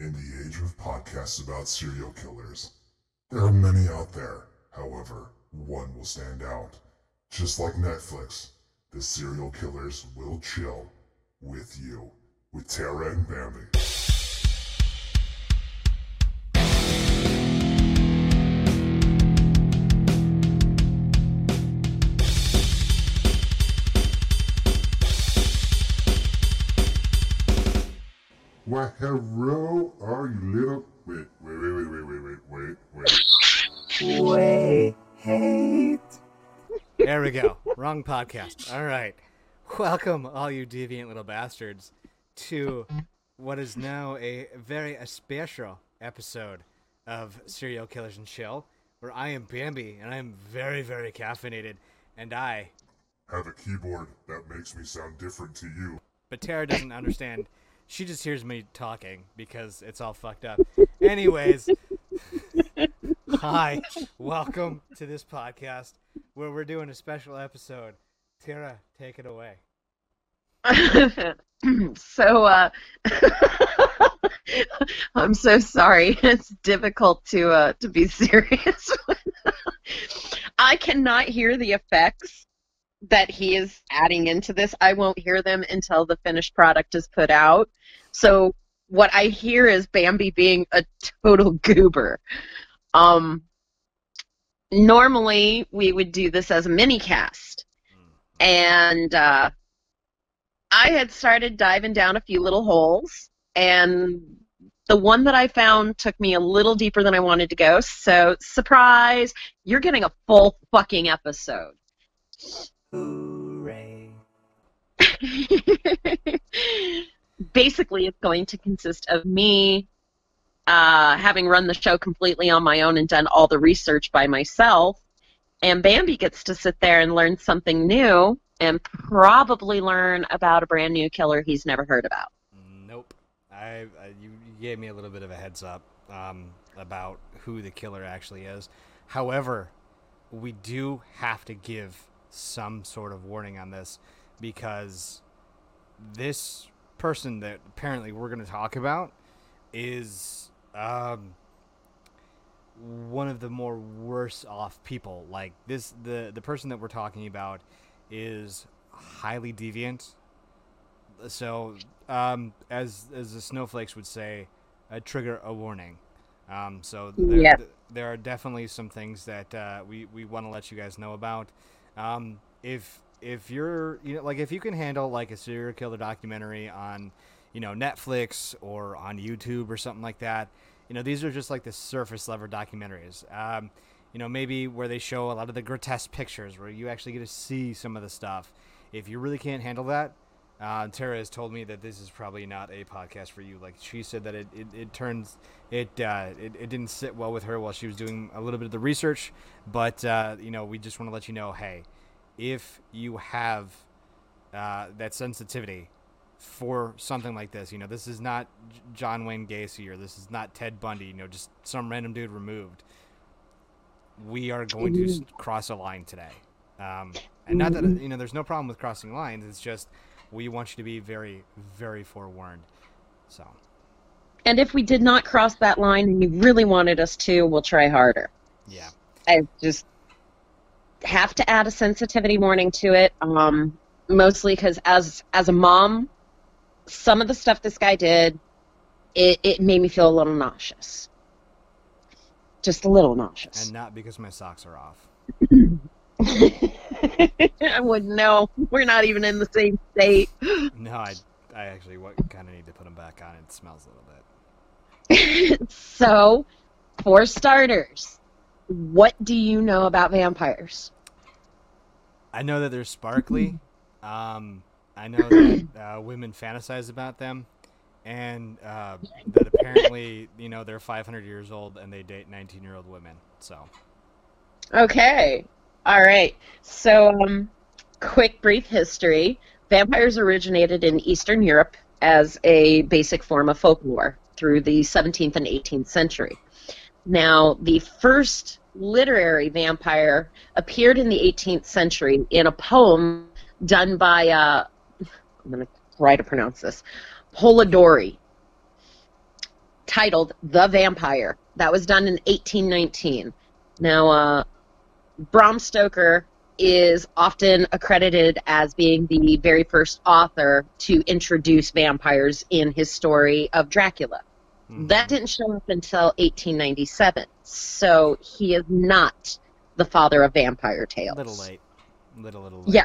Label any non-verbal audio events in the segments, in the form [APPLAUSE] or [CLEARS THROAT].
In the age of podcasts about serial killers, there are many out there. However, one will stand out. Just like Netflix, the serial killers will chill with you. With Tara and Bambi. Why, hello, are you little? Wait, wait, wait, wait, wait, wait, wait, wait, wait. Wait. There we go. Wrong podcast. All right. Welcome, all you deviant little bastards, to what is now a very special episode of Serial Killers and Chill, where I am Bambi and I am very, very caffeinated, and I, Have a keyboard that makes me sound different to you. but Tara doesn't understand. She just hears me talking because it's all fucked up. Anyways, [LAUGHS] hi, welcome to this podcast where we're doing a special episode. Tara, take it away. [LAUGHS] so uh [LAUGHS] I'm so sorry. It's difficult to uh to be serious. I cannot hear the effects that he is adding into this. I won't hear them until the finished product is put out. So what I hear is Bambi being a total goober. Um normally we would do this as a mini cast. And uh I had started diving down a few little holes, and the one that I found took me a little deeper than I wanted to go. So, surprise, you're getting a full fucking episode. Hooray. [LAUGHS] Basically, it's going to consist of me uh, having run the show completely on my own and done all the research by myself. And Bambi gets to sit there and learn something new and probably learn about a brand new killer he's never heard about. Nope. I, I you, you gave me a little bit of a heads up um, about who the killer actually is. However, we do have to give some sort of warning on this because this person that apparently we're going to talk about is um, one of the more worse off people. Like this, the the person that we're talking about is highly deviant. So, um, as as the snowflakes would say, a trigger a warning. Um, so there, Yeah. th- there are definitely some things that uh, we we want to let you guys know about. Um, if if you're you know like if you can handle like a serial killer documentary on you know Netflix or on YouTube or something like that, you know these are just like the surface level documentaries. Um, you know maybe where they show a lot of the grotesque pictures where you actually get to see some of the stuff. If you really can't handle that, uh, Tara has told me that this is probably not a podcast for you. Like she said that it, it, it turns it, uh, it it didn't sit well with her while she was doing a little bit of the research. But uh, you know we just want to let you know, hey, if you have uh, that sensitivity for something like this, you know this is not John Wayne Gacy or this is not Ted Bundy. You know just some random dude removed. We are going to cross a line today. Um, and not that you know, there's no problem with crossing lines. It's just we want you to be very, very forewarned. So, And if we did not cross that line and you really wanted us to, we'll try harder. yeah, I just have to add a sensitivity warning to it. Um, mostly because as as a mom, some of the stuff this guy did, it, it made me feel a little nauseous. Just a little nauseous. and not because my socks are off. [LAUGHS] [LAUGHS] I wouldn't know. We're not even in the same state. [GASPS] No, I, I actually what kind of need to put them back on. It smells a little bit. [LAUGHS] so, for starters, what do you know about vampires? I know that they're sparkly. Um, I know that uh, women fantasize about them, and uh, that apparently, you know, they're 500 years old and they date 19 year old women. So, Okay. All right. So, um, quick brief history. Vampires originated in Eastern Europe as a basic form of folklore through the 17th and 18th century. Now, the first literary vampire appeared in the 18th century in a poem done by, uh, I'm going to try to pronounce this, Polidori. titled The Vampire. That was done in 1819. Now, uh, Bram Stoker is often accredited as being the very first author to introduce vampires in his story of Dracula. Mhm. That didn't show up until 1897, so he is not the father of vampire tales. little late. Little little late. Yeah.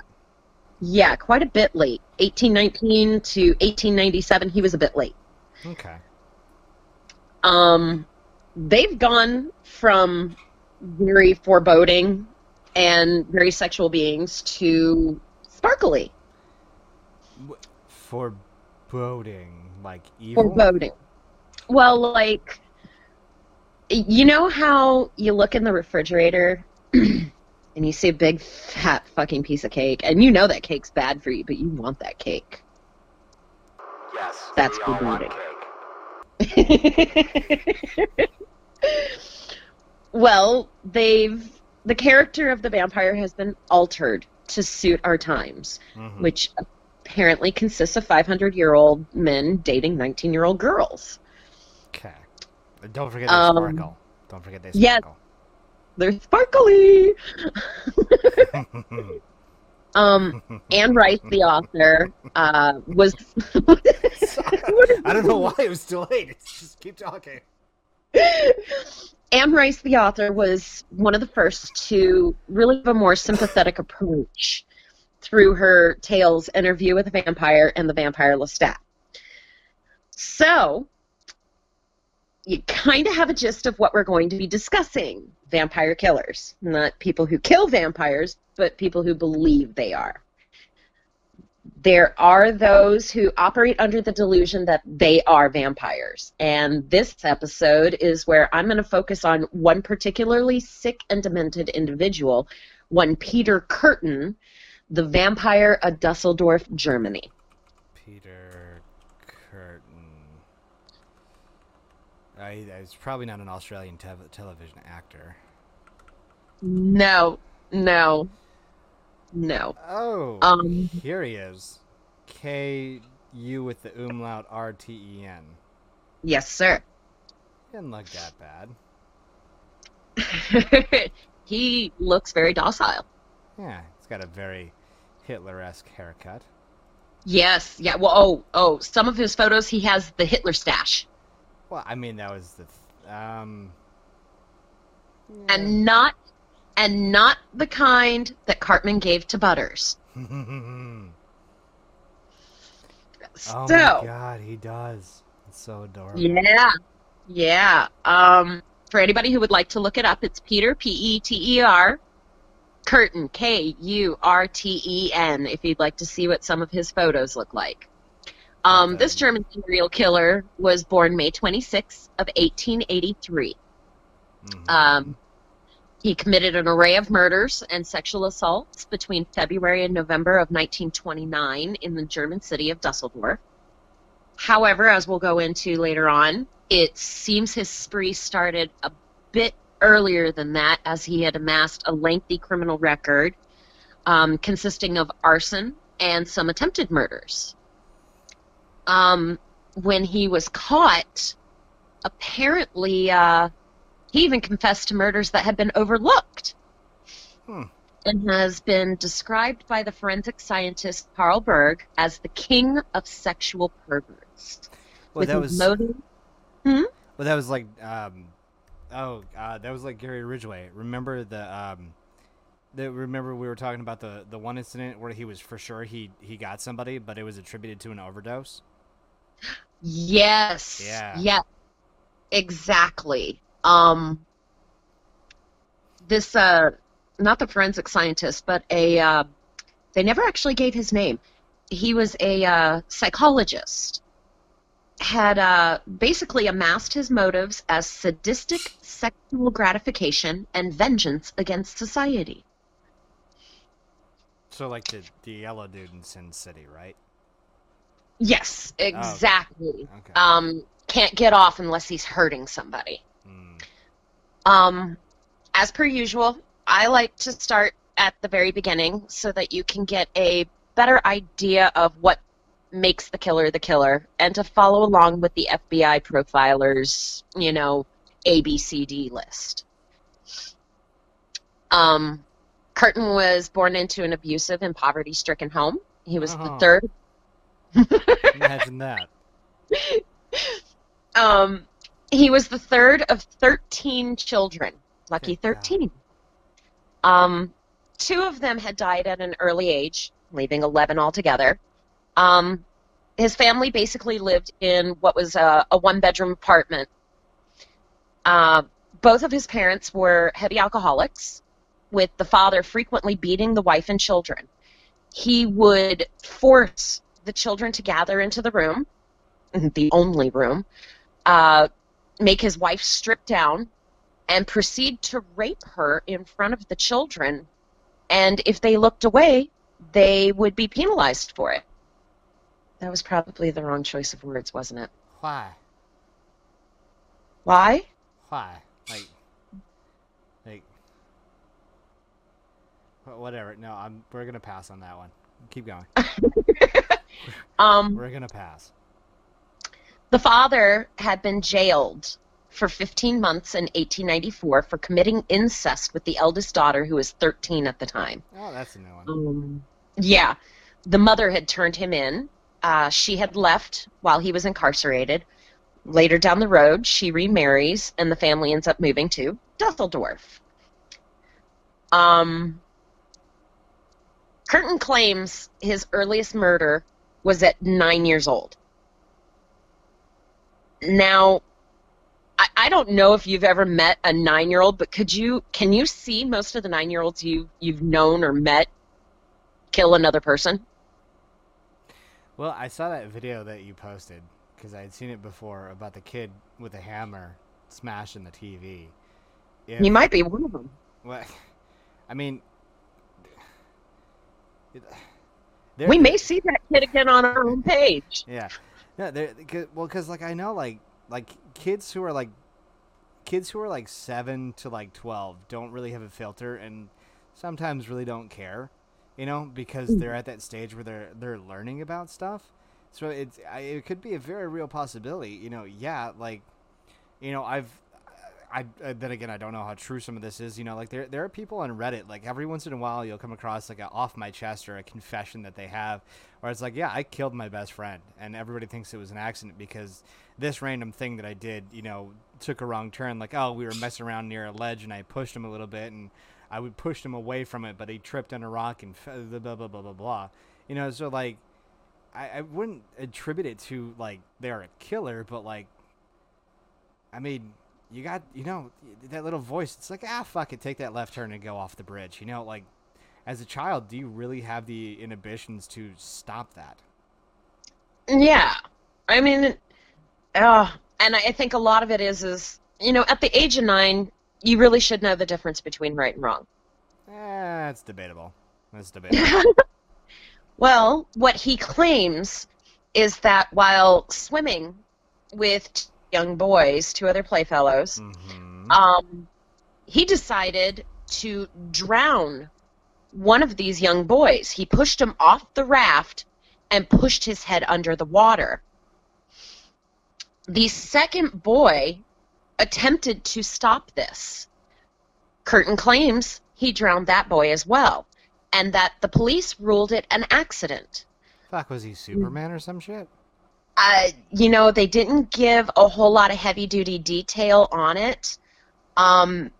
Yeah, quite a bit late. 1819 to 1897, he was a bit late. Okay. Um, they've gone from very foreboding and very sexual beings to sparkly, Foreboding, like evil. foreboding. Well, like, you know how you look in the refrigerator [CLEARS THROAT] and you see a big fat fucking piece of cake, and you know that cake's bad for you, but you want that cake. Yes, That's we all want foreboding. [LAUGHS] well, they've the character of the vampire has been altered to suit our times, Mhm. which apparently consists of 500-year-old men dating 19-year-old girls. Okay. Don't forget they Um, sparkle. Don't forget they yes. sparkle. They're sparkly. [LAUGHS] um, Anne Rice, the author, uh, was. [LAUGHS] [LAUGHS] I don't know why it was delayed. It's just keep talking. Anne Rice, the author, was one of the first to really have a more sympathetic approach through her tales Interview with a Vampire and The Vampire Lestat. So, you kind of have a gist of what we're going to be discussing vampire killers. Not people who kill vampires, but people who believe they are. There are those who operate under the delusion that they are vampires. And this episode is where I'm going to focus on one particularly sick and demented individual, one Peter Kurten, the vampire of Dusseldorf, Germany. Peter Kurten. He- he's probably not an Australian tev- television actor. No, no, no. Oh, Um, here he is. K U with the umlaut R T E N. Yes, sir. Didn't look that bad. [LAUGHS] he looks very docile. Yeah, he's got a very Hitler-esque haircut. Yes, yeah. Well, oh, oh, some of his photos he has the Hitler stash, Well, I mean that was the th- um. and not, and not the kind that Cartman gave to Butters. [LAUGHS] oh my god, he does. It's so adorable. yeah, yeah. Um, for anybody who would like to look it up, it's Peter P E T E R Kurten K U R T E N. If you'd like to see what some of his photos look like. Um, Okay. this German serial killer was born May 26 of 1883. Mhm. Um, he committed an array of murders and sexual assaults between February and November of 1929 in the German city of Dusseldorf. However, as we'll go into later on, it seems his spree started a bit earlier than that, as he had amassed a lengthy criminal record um, consisting of arson and some attempted murders. Um, when he was caught, apparently uh, he even confessed to murders that had been overlooked. Hmm. And has been described by the forensic scientist Carl Berg as the king of sexual perverts. well, with that was motive. well, that was like um, oh, uh, that was like Gary Ridgway. Remember the um, the remember we were talking about the the one incident where he was for sure he he got somebody, but it was attributed to an overdose. Yes. Yeah. Yeah. Exactly. Um this uh not the forensic scientist, but a uh they never actually gave his name. He was a uh psychologist. Had uh basically amassed his motives as sadistic sexual gratification and vengeance against society. So like the the yellow dude in Sin City, right? Yes, exactly. Okay. Um can't get off unless he's hurting somebody. Mm. Um, as per usual, I like to start at the very beginning so that you can get a better idea of what makes the killer the killer and to follow along with the FBI profiler's, you know, ABCD list. Um, Kurten was born into an abusive and poverty stricken home. He was the Oh. third. Imagine that. [LAUGHS] Um, he was the third of 13 children. Lucky 13. Um, two of them had died at an early age, leaving 11 altogether. Um, his family basically lived in what was a, a one bedroom apartment. Uh, both of his parents were heavy alcoholics, with the father frequently beating the wife and children. He would force the children to gather into the room, [LAUGHS] the only room, uh, make his wife strip down, and proceed to rape her in front of the children. And if they looked away, they would be penalized for it. That was probably the wrong choice of words, wasn't it? Why? Why? Why? Like, like, whatever. No, I'm. We're gonna pass on that one. Keep going. [LAUGHS] [LAUGHS] Um, We're gonna pass. The father had been jailed for 15 months in 1894 for committing incest with the eldest daughter, who was 13 at the time. Oh, that's a new one. Um, yeah, the mother had turned him in. Uh, she had left while he was incarcerated. Later down the road, she remarries, and the family ends up moving to Dusseldorf. Um, Kurten claims his earliest murder was at nine years old. Now, I, I don't know if you've ever met a nine-year-old, but could you can you see most of the nine-year-olds you you've known or met kill another person? Well, I saw that video that you posted because I had seen it before about the kid with a hammer smashing the TV. If, You might be one of them. What? I mean, there- We may see that kid again on our own page. Yeah, no, they're, well, because like I know like like kids who are like kids who are like seven to like twelve don't really have a filter and sometimes really don't care, you know, because they're at that stage where they're they're learning about stuff. So it's I, it could be a very real possibility, you know. Yeah, like you know I've. I, I then again I don't know how true some of this is. You know, like there there are people on Reddit. Like every once in a while, you'll come across like a off my chest or a confession that they have, where it's like, yeah, I killed my best friend, and everybody thinks it was an accident because this random thing that I did, you know, took a wrong turn. Like, oh, we were messing around near a ledge, and I pushed him a little bit, and I would push him away from it, but he tripped on a rock and blah blah blah blah blah blah. You know, so like, I, I wouldn't attribute it to like they're a killer, but like, I mean, you got you know that little voice. It's like ah fuck it, take that left turn and go off the bridge. You know, like as a child, do you really have the inhibitions to stop that? Yeah, I mean, uh, and I think a lot of it is is you know at the age of nine, you really should know the difference between right and wrong. Eh, that's debatable. That's [LAUGHS] debatable. Well, what he claims is that while swimming with young boys, two other playfellows, hmm um, he decided to drown one of these young boys. He pushed him off the raft and pushed his head under the water. The second boy attempted to stop this. Kurten claims he drowned that boy as well, and that the police ruled it an accident. Fuck, was he Superman or some shit? Uh, you know, they didn't give a whole lot of heavy duty detail on it. Um,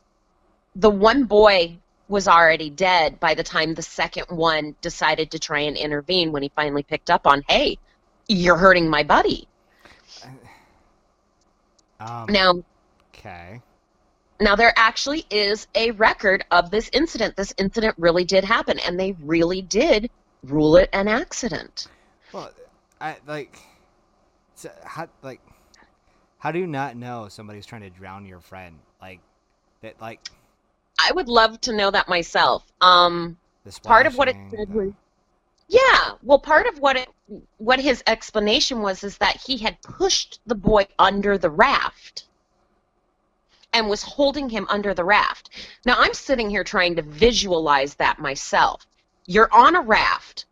the one boy was already dead by the time the second one decided to try and intervene when he finally picked up on, hey, you're hurting my buddy. Um, Now, okay. now there actually is a record of this incident. This incident really did happen, and they really did rule it an accident. Well, I like. So how like, how do you not know somebody's trying to drown your friend? Like, that like I would love to know that myself. Um, part of what it said was yeah well part of what it what his explanation was is that he had pushed the boy under the raft and was holding him under the raft now i'm sitting here trying to visualize that myself you're on a raft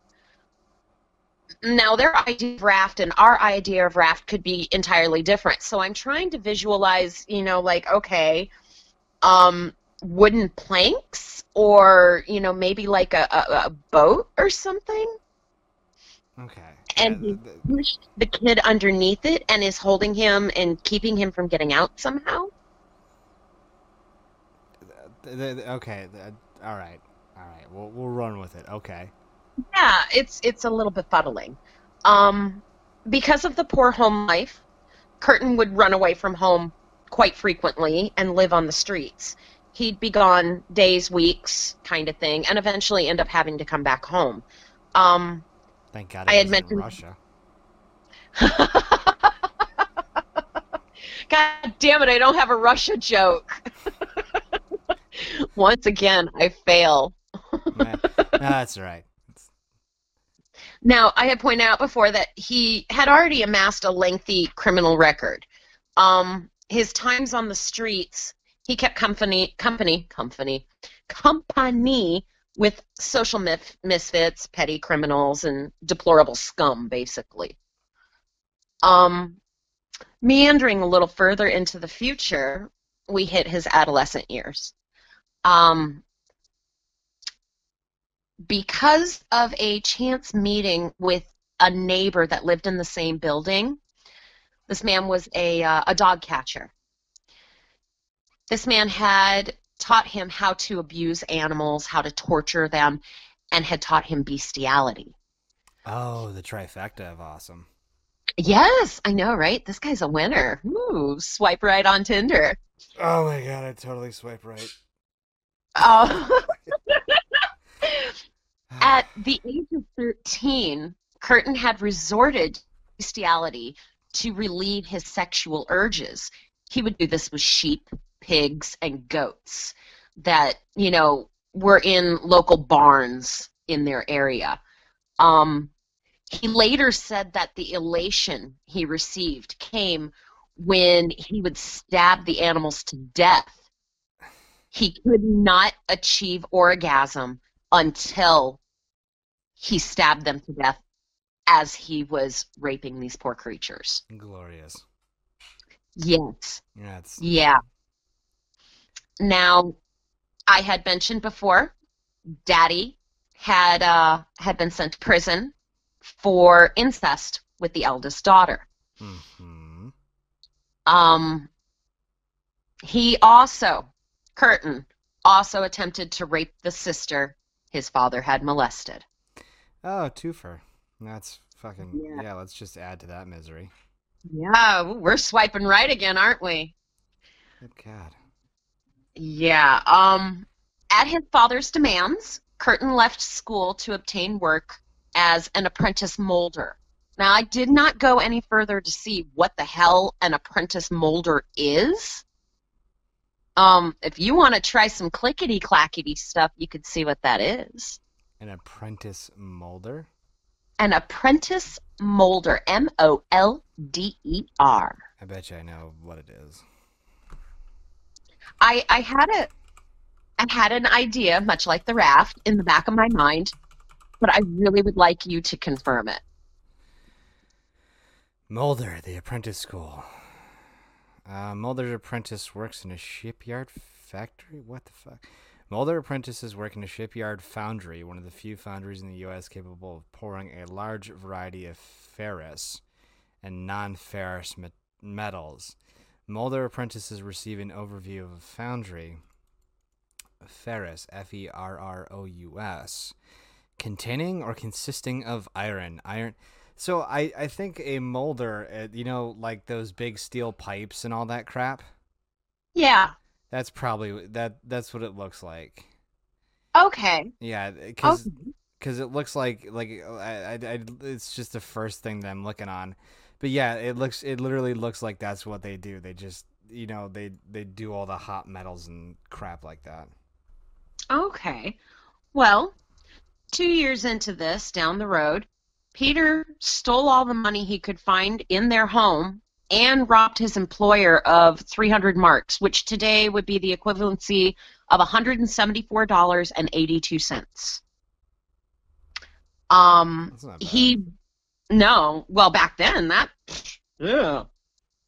now their idea of raft and our idea of raft could be entirely different. So I'm trying to visualize, you know, like okay, um, wooden planks or you know maybe like a, a, a boat or something. Okay. And Uh, he th- pushed the kid underneath it and is holding him and keeping him from getting out somehow. th- th- th- okay. all right. All right. We'll we'll run with it. Okay. Yeah, it's it's a little befuddling. Um, because of the poor home life, Kurten would run away from home quite frequently and live on the streets. He'd be gone days, weeks, kind of thing, and eventually end up having to come back home. Um, Thank God I had mentioned- Russia. [LAUGHS] God damn it, I don't have a Russia joke. [LAUGHS] Once again, I fail. Nah, that's all right. Now, I had pointed out before that he had already amassed a lengthy criminal record. Um, his times on the streets, he kept company, company, company, company with social mif- misfits, petty criminals, and deplorable scum, basically. Um, meandering a little further into the future, we hit his adolescent years. Um, because of a chance meeting with a neighbor that lived in the same building, this man was a, uh, a dog catcher. This man had taught him how to abuse animals, how to torture them, and had taught him bestiality. Oh, the trifecta of awesome. Yes, I know, right? This guy's a winner. Ooh, swipe right on Tinder. Oh my God! I totally swipe right. Oh. [LAUGHS] At the age of 13, Kurten had resorted to bestiality to relieve his sexual urges. He would do this with sheep, pigs, and goats that, you know, were in local barns in their area. Um, he later said that the elation he received came when he would stab the animals to death. He could not achieve orgasm until he stabbed them to death as he was raping these poor creatures. Glorious. Yes. Yeah, Yeah. Now, I had mentioned before, Daddy had uh, had been sent to prison for incest with the eldest daughter. hmm Um, he also, Kurten, also attempted to rape the sister his father had molested. Oh, twofer. That's fucking Yeah. yeah. Let's just add to that misery. Yeah, we're swiping right again, aren't we? Good God. Yeah. Um, at his father's demands, Kurten left school to obtain work as an apprentice molder. Now, I did not go any further to see what the hell an apprentice molder is. Um, if you want to try some clickety clackety stuff, you could see what that is. An apprentice molder. An apprentice molder, M O L D E R. I bet you I know what it is. I I had a I had an idea, much like the raft, in the back of my mind, but I really would like you to confirm it. Mulder, the apprentice school. Uh, Mulder's apprentice works in a shipyard factory? What the fuck? Mulder apprentices work in a shipyard foundry, one of the few foundries in the U.S. capable of pouring a large variety of ferrous and non ferrous met- metals. Mulder apprentices receive an overview of a foundry, ferrous, F E R R O U S, containing or consisting of iron. Iron. So I, I think a molder, uh, you know, like those big steel pipes and all that crap. Yeah. That's probably that. That's what it looks like. Okay. Yeah, because Okay. it looks like like uh, I, I, I, it's just the first thing that I'm looking on. But yeah, it looks it literally looks like that's what they do. They just you know they they do all the hot metals and crap like that. Okay. Well, two years into this, down the road, Peter stole all the money he could find in their home and robbed his employer of 300 marks, which today would be the equivalency of $174.82. Um, That's not bad. he No, well, back then that, yeah,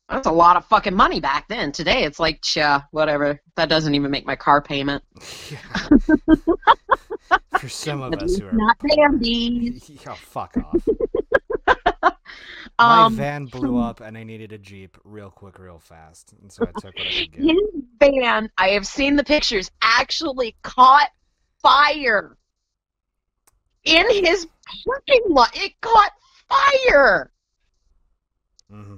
that's a lot of fucking money back then. Today it's like, yeah, whatever. That doesn't even make my car payment. [LAUGHS] Yeah. For some [LAUGHS] of At us who are not Bambi's. [LAUGHS] Oh, fuck off. My Um, van blew up and I needed a Jeep real quick, real fast. And so I took what I could get. his van, I have seen the pictures, actually caught fire in his parking lot. It caught fire. hmm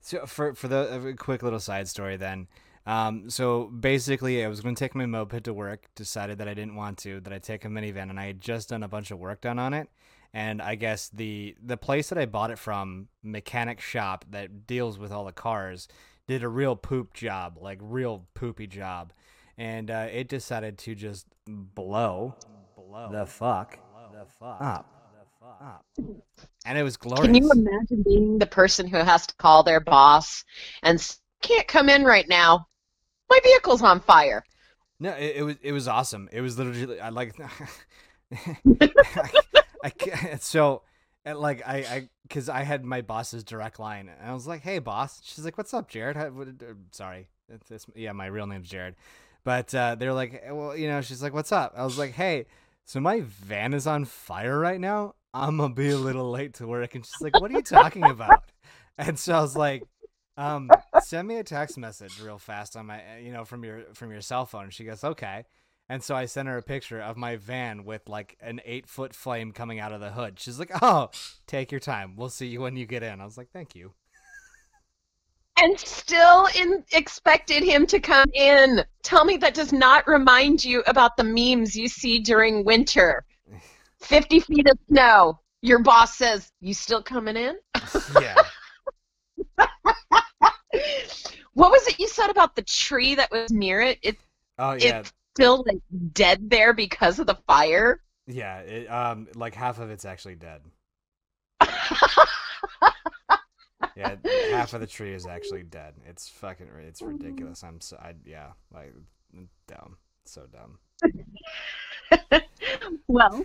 So for for the a quick little side story then. Um, so basically, I was going to take my moped to work. Decided that I didn't want to. That I'd take a minivan, and I had just done a bunch of work done on it. And I guess the the place that I bought it from, mechanic shop that deals with all the cars, did a real poop job, like real poopy job, and uh, it decided to just blow, blow the fuck, the fuck up, up, and it was glorious. Can you imagine being the person who has to call their boss and can't come in right now? My vehicle's on fire. No, it, it was it was awesome. It was literally I like [LAUGHS] [LAUGHS] [LAUGHS] I, ca- [LAUGHS] so and like I I because I had my boss's direct line and I was like, hey boss. She's like, what's up, Jared? How, what, uh, sorry, it's, yeah, my real name's Jared. But uh, they're like, well, you know, she's like, what's up? I was like, hey, so my van is on fire right now. I'm gonna be a little late to work, and she's like, what are you talking about? [LAUGHS] And so I was like, um, send me a text message real fast on my, you know, from your from your cell phone. And she goes, okay. And so I sent her a picture of my van with like an eight foot flame coming out of the hood. She's like, oh, take your time. We'll see you when you get in. I was like, thank you. And still in, expected him to come in. Tell me that does not remind you about the memes you see during winter. [LAUGHS] 50 feet of snow. Your boss says, You still coming in? Yeah. [LAUGHS] What was it you said about the tree that was near it? It's Oh yeah. it's still like dead there because of the fire. Yeah. It, um, like half of it's actually dead. [LAUGHS] Yeah, half of the tree is actually dead. It's fucking. It's ridiculous. I'm so. I yeah. Like dumb. So dumb. [LAUGHS] well,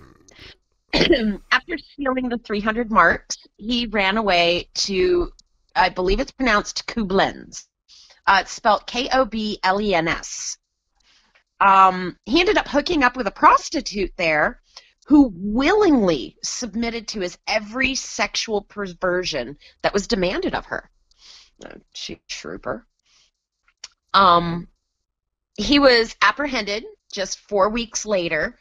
[CLEARS THROAT] after stealing the 300 marks, he ran away to, I believe it's pronounced Koblenz. Uh, it's spelled K O B L E N S. Um, he ended up hooking up with a prostitute there who willingly submitted to his every sexual perversion that was demanded of her. Uh, she trooper. Um, he was apprehended just four weeks later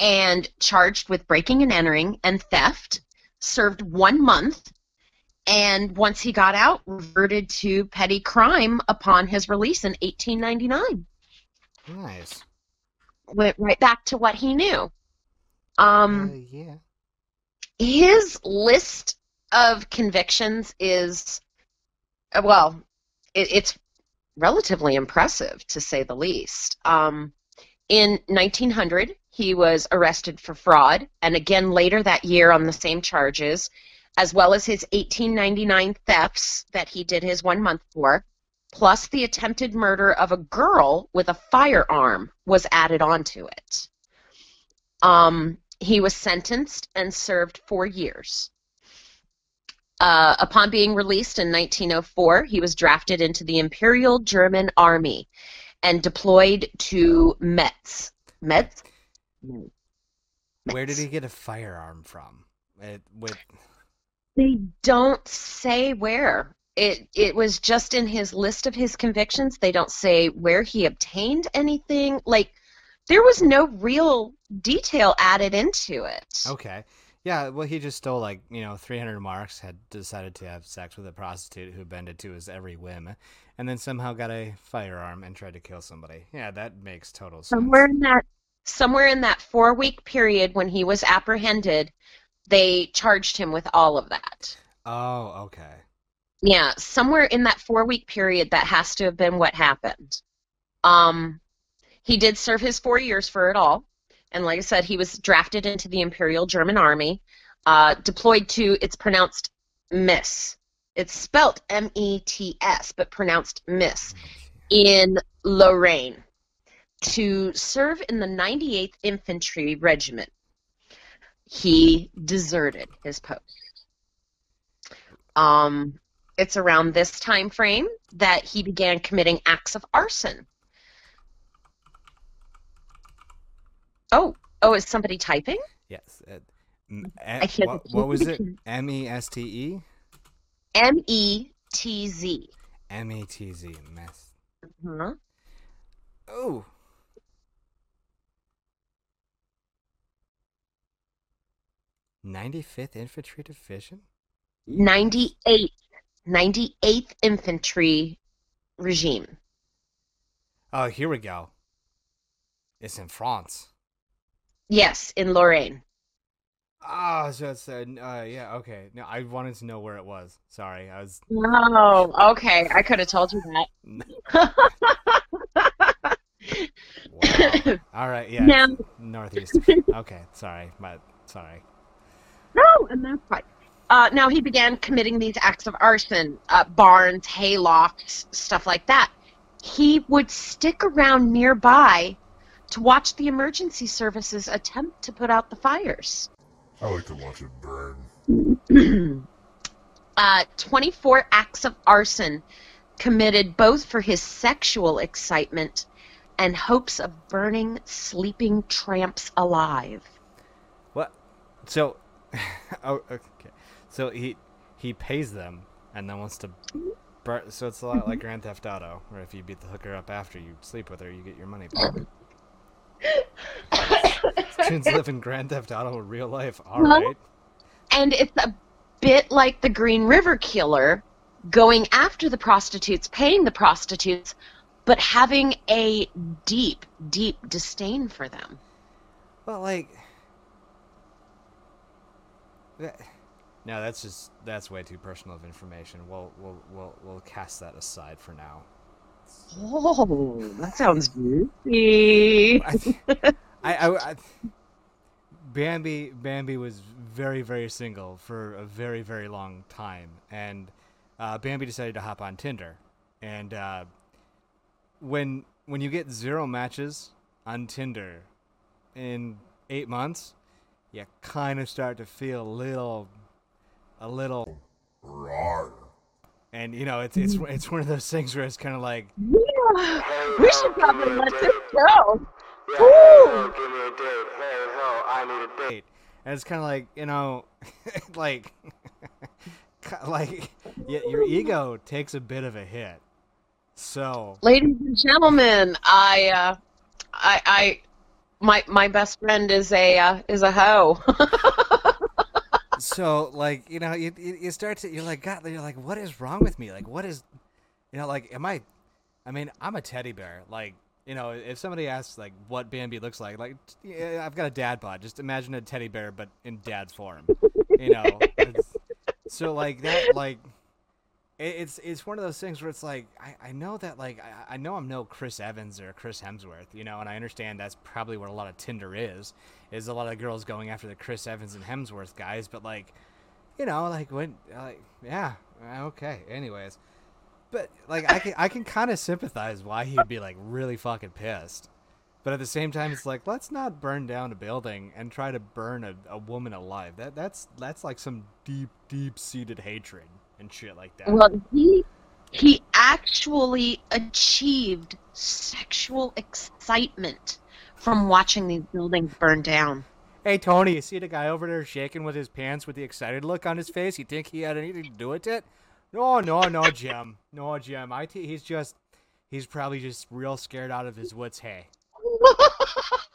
and charged with breaking and entering and theft, served one month, and once he got out, reverted to petty crime upon his release in 1899. Nice. Went right back to what he knew. Um, Uh, yeah. his list of convictions is, uh, well, it, it's relatively impressive to say the least. Um, in 1900, he was arrested for fraud, and again later that year on the same charges, as well as his 1899 thefts that he did his one month for, plus the attempted murder of a girl with a firearm was added onto it. Um, he was sentenced and served four years. Uh, upon being released in 1904, he was drafted into the Imperial German Army and deployed to Metz. Metz? Where did he get a firearm from? It, with They don't say where. It it was just in his list of his convictions. They don't say where he obtained anything. Like there was no real detail added into it. okay. Yeah, well, he just stole like you know 300 marks. Had decided to have sex with a prostitute who bended to his every whim, and then somehow got a firearm and tried to kill somebody. Yeah, that makes total sense. somewhere in that somewhere in that four week period when he was apprehended they charged him with all of that Oh, okay. Yeah somewhere in that four week period that has to have been what happened um he did serve his four years for it all and like i said he was drafted into the imperial german army uh, deployed to it's pronounced miss it's spelt m-e-t-s but pronounced miss in Lorraine to serve in the 98th Infantry Regiment. He deserted his post. Um, it's around this time frame that he began committing acts of arson. Oh, oh, is somebody typing? Yes. Uh, m- I a- hear what, [LAUGHS] what was it? [LAUGHS] M E S T E? M E T Z. M E T Z. Meth. Huh? Oh. Ninety fifth Infantry Division. 98th, 98th Infantry Regime. Oh, here we go. It's in France. Yes, in Lorraine. Oh, so it's uh, uh, yeah, okay. No, I wanted to know where it was. Sorry, I was. Oh, okay. I could have told you that. [LAUGHS] Wow. All right, yeah, Now- northeast. Okay, sorry, my sorry. No, and that's fine. Uh, now he began committing these acts of arson, uh, barns, haylofts, stuff like that. He would stick around nearby to watch the emergency services attempt to put out the fires. I like to watch it burn. [CLEARS THROAT] uh, 24 acts of arson committed both for his sexual excitement and hopes of burning sleeping tramps alive. What? So, [LAUGHS] oh, okay. So he he pays them and then wants to. Bur- so it's a lot like mm-hmm. Grand Theft Auto, where if you beat the hooker up after you sleep with her, you get your money back. [LAUGHS] Tunes live in Grand Theft Auto in real life. All Well- right. And it's a bit like the Green River Killer going after the prostitutes, paying the prostitutes, but having a deep, deep disdain for them. But like, no, that's just that's way too personal of information. We'll we'll we'll we'll cast that aside for now. Oh, that sounds juicy. I, th- I, I, I Bambi Bambi was very very single for a very very long time, and uh, Bambi decided to hop on Tinder, and uh, when when you get zero matches on Tinder in eight months, you kind of start to feel a little a little, Rawr. and you know it's it's it's one of those things where it's kind of like Yeah, we should probably let this go. Yeah, Woo! give me a date. Hey, hell, I need a date. date. And it's kind of like, you know, [LAUGHS] like, [LAUGHS] like, your ego takes a bit of a hit. So, Ladies and gentlemen, I, uh, I, I, my my best friend is a uh, is a hoe. [LAUGHS] so like, you know, you, you start to, you're like, God, you're like, what is wrong with me? Like, what is, you know, like, am I, I mean, I'm a teddy bear. Like, you know, if somebody asks, like, what Bambi looks like, like, yeah, I've got a dad bod. Just imagine a teddy bear, but in dad's form. You know? So, like, that, like, it's it's one of those things where it's like I, I know that like I, I know I'm no Chris Evans or Chris Hemsworth, you know, and I understand that's probably what a lot of Tinder is, is a lot of girls going after the Chris Evans and Hemsworth guys, but like, you know, like when like yeah, okay, anyways, but like I can I can kind of sympathize why he'd be like really fucking pissed. But at the same time, it's like let's not burn down a building and try to burn a, a woman alive. That that's that's like some deep, deep seated hatred and shit like that. well, he he actually achieved sexual excitement from watching these buildings burn down. Hey Tony, you see the guy over there shaking with his pants with the excited look on his face? You think he had anything to do with it? No, no, no, Jim. No, Jim. I t- he's just he's probably just real scared out of his wits. Hey, [LAUGHS]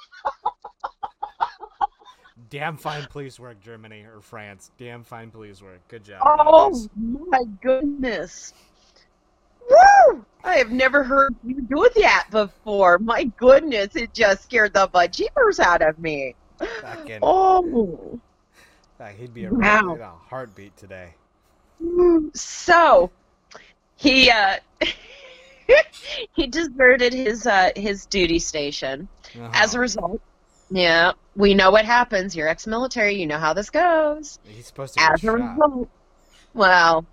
damn fine police work, Germany or France. Damn fine police work. Good job. Oh guys. my goodness. Woo! I have never heard you do that before. My goodness, it just scared the bejeepers out of me. Fucking, Oh. uh, he'd be a, Wow. a heartbeat today. So, he uh [LAUGHS] he deserted his uh his duty station. As a Uh-huh. result, yeah, we know what happens. You're ex-military, you know how this goes. he's supposed to As a shot. result, well,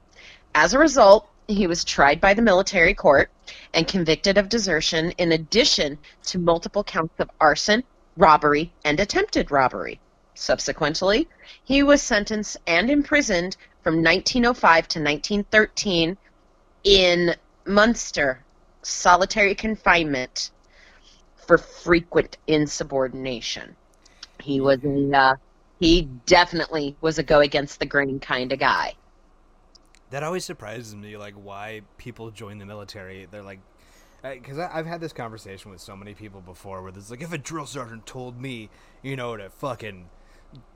as a result, he was tried by the military court and convicted of desertion in addition to multiple counts of arson, robbery, and attempted robbery. Subsequently, he was sentenced and imprisoned from 1905 to 1913 in Munster, solitary confinement for frequent insubordination. He was a, uh, he definitely was a go against the grain kind of guy. That always surprises me, like why people join the military. They're like, because I've had this conversation with so many people before, where it's like, if a drill sergeant told me, you know, to fucking,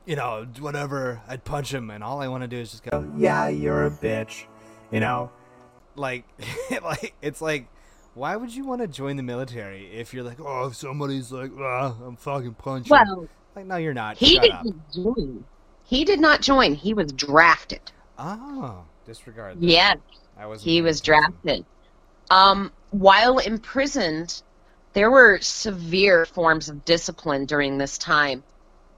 you know, whatever, I'd punch him, and all I want to do is just go, yeah, you're a bitch, you know, like, [LAUGHS] like it's like, why would you want to join the military if you're like, oh, if somebody's like, ah, I'm fucking punching. Well, like, no, you're not. he Shut didn't join. He did not join. He was drafted. Oh, disregard. That. Yes. I was. He was drafted. Um, while imprisoned, there were severe forms of discipline during this time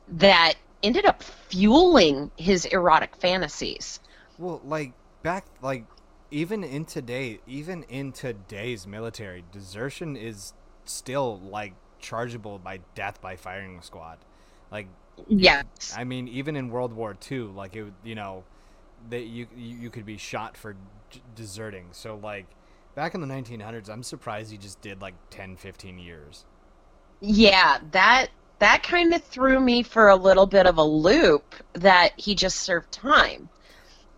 that ended up fueling his erotic fantasies. Well, like back, like even in today, even in today's military, desertion is still like chargeable by death by firing squad. Like, Yes. I mean, even in World War II, like it, you know, that you you could be shot for d- deserting. So like back in the 1900s, I'm surprised he just did like 10, 15 years. Yeah, that that kind of threw me for a little bit of a loop that he just served time.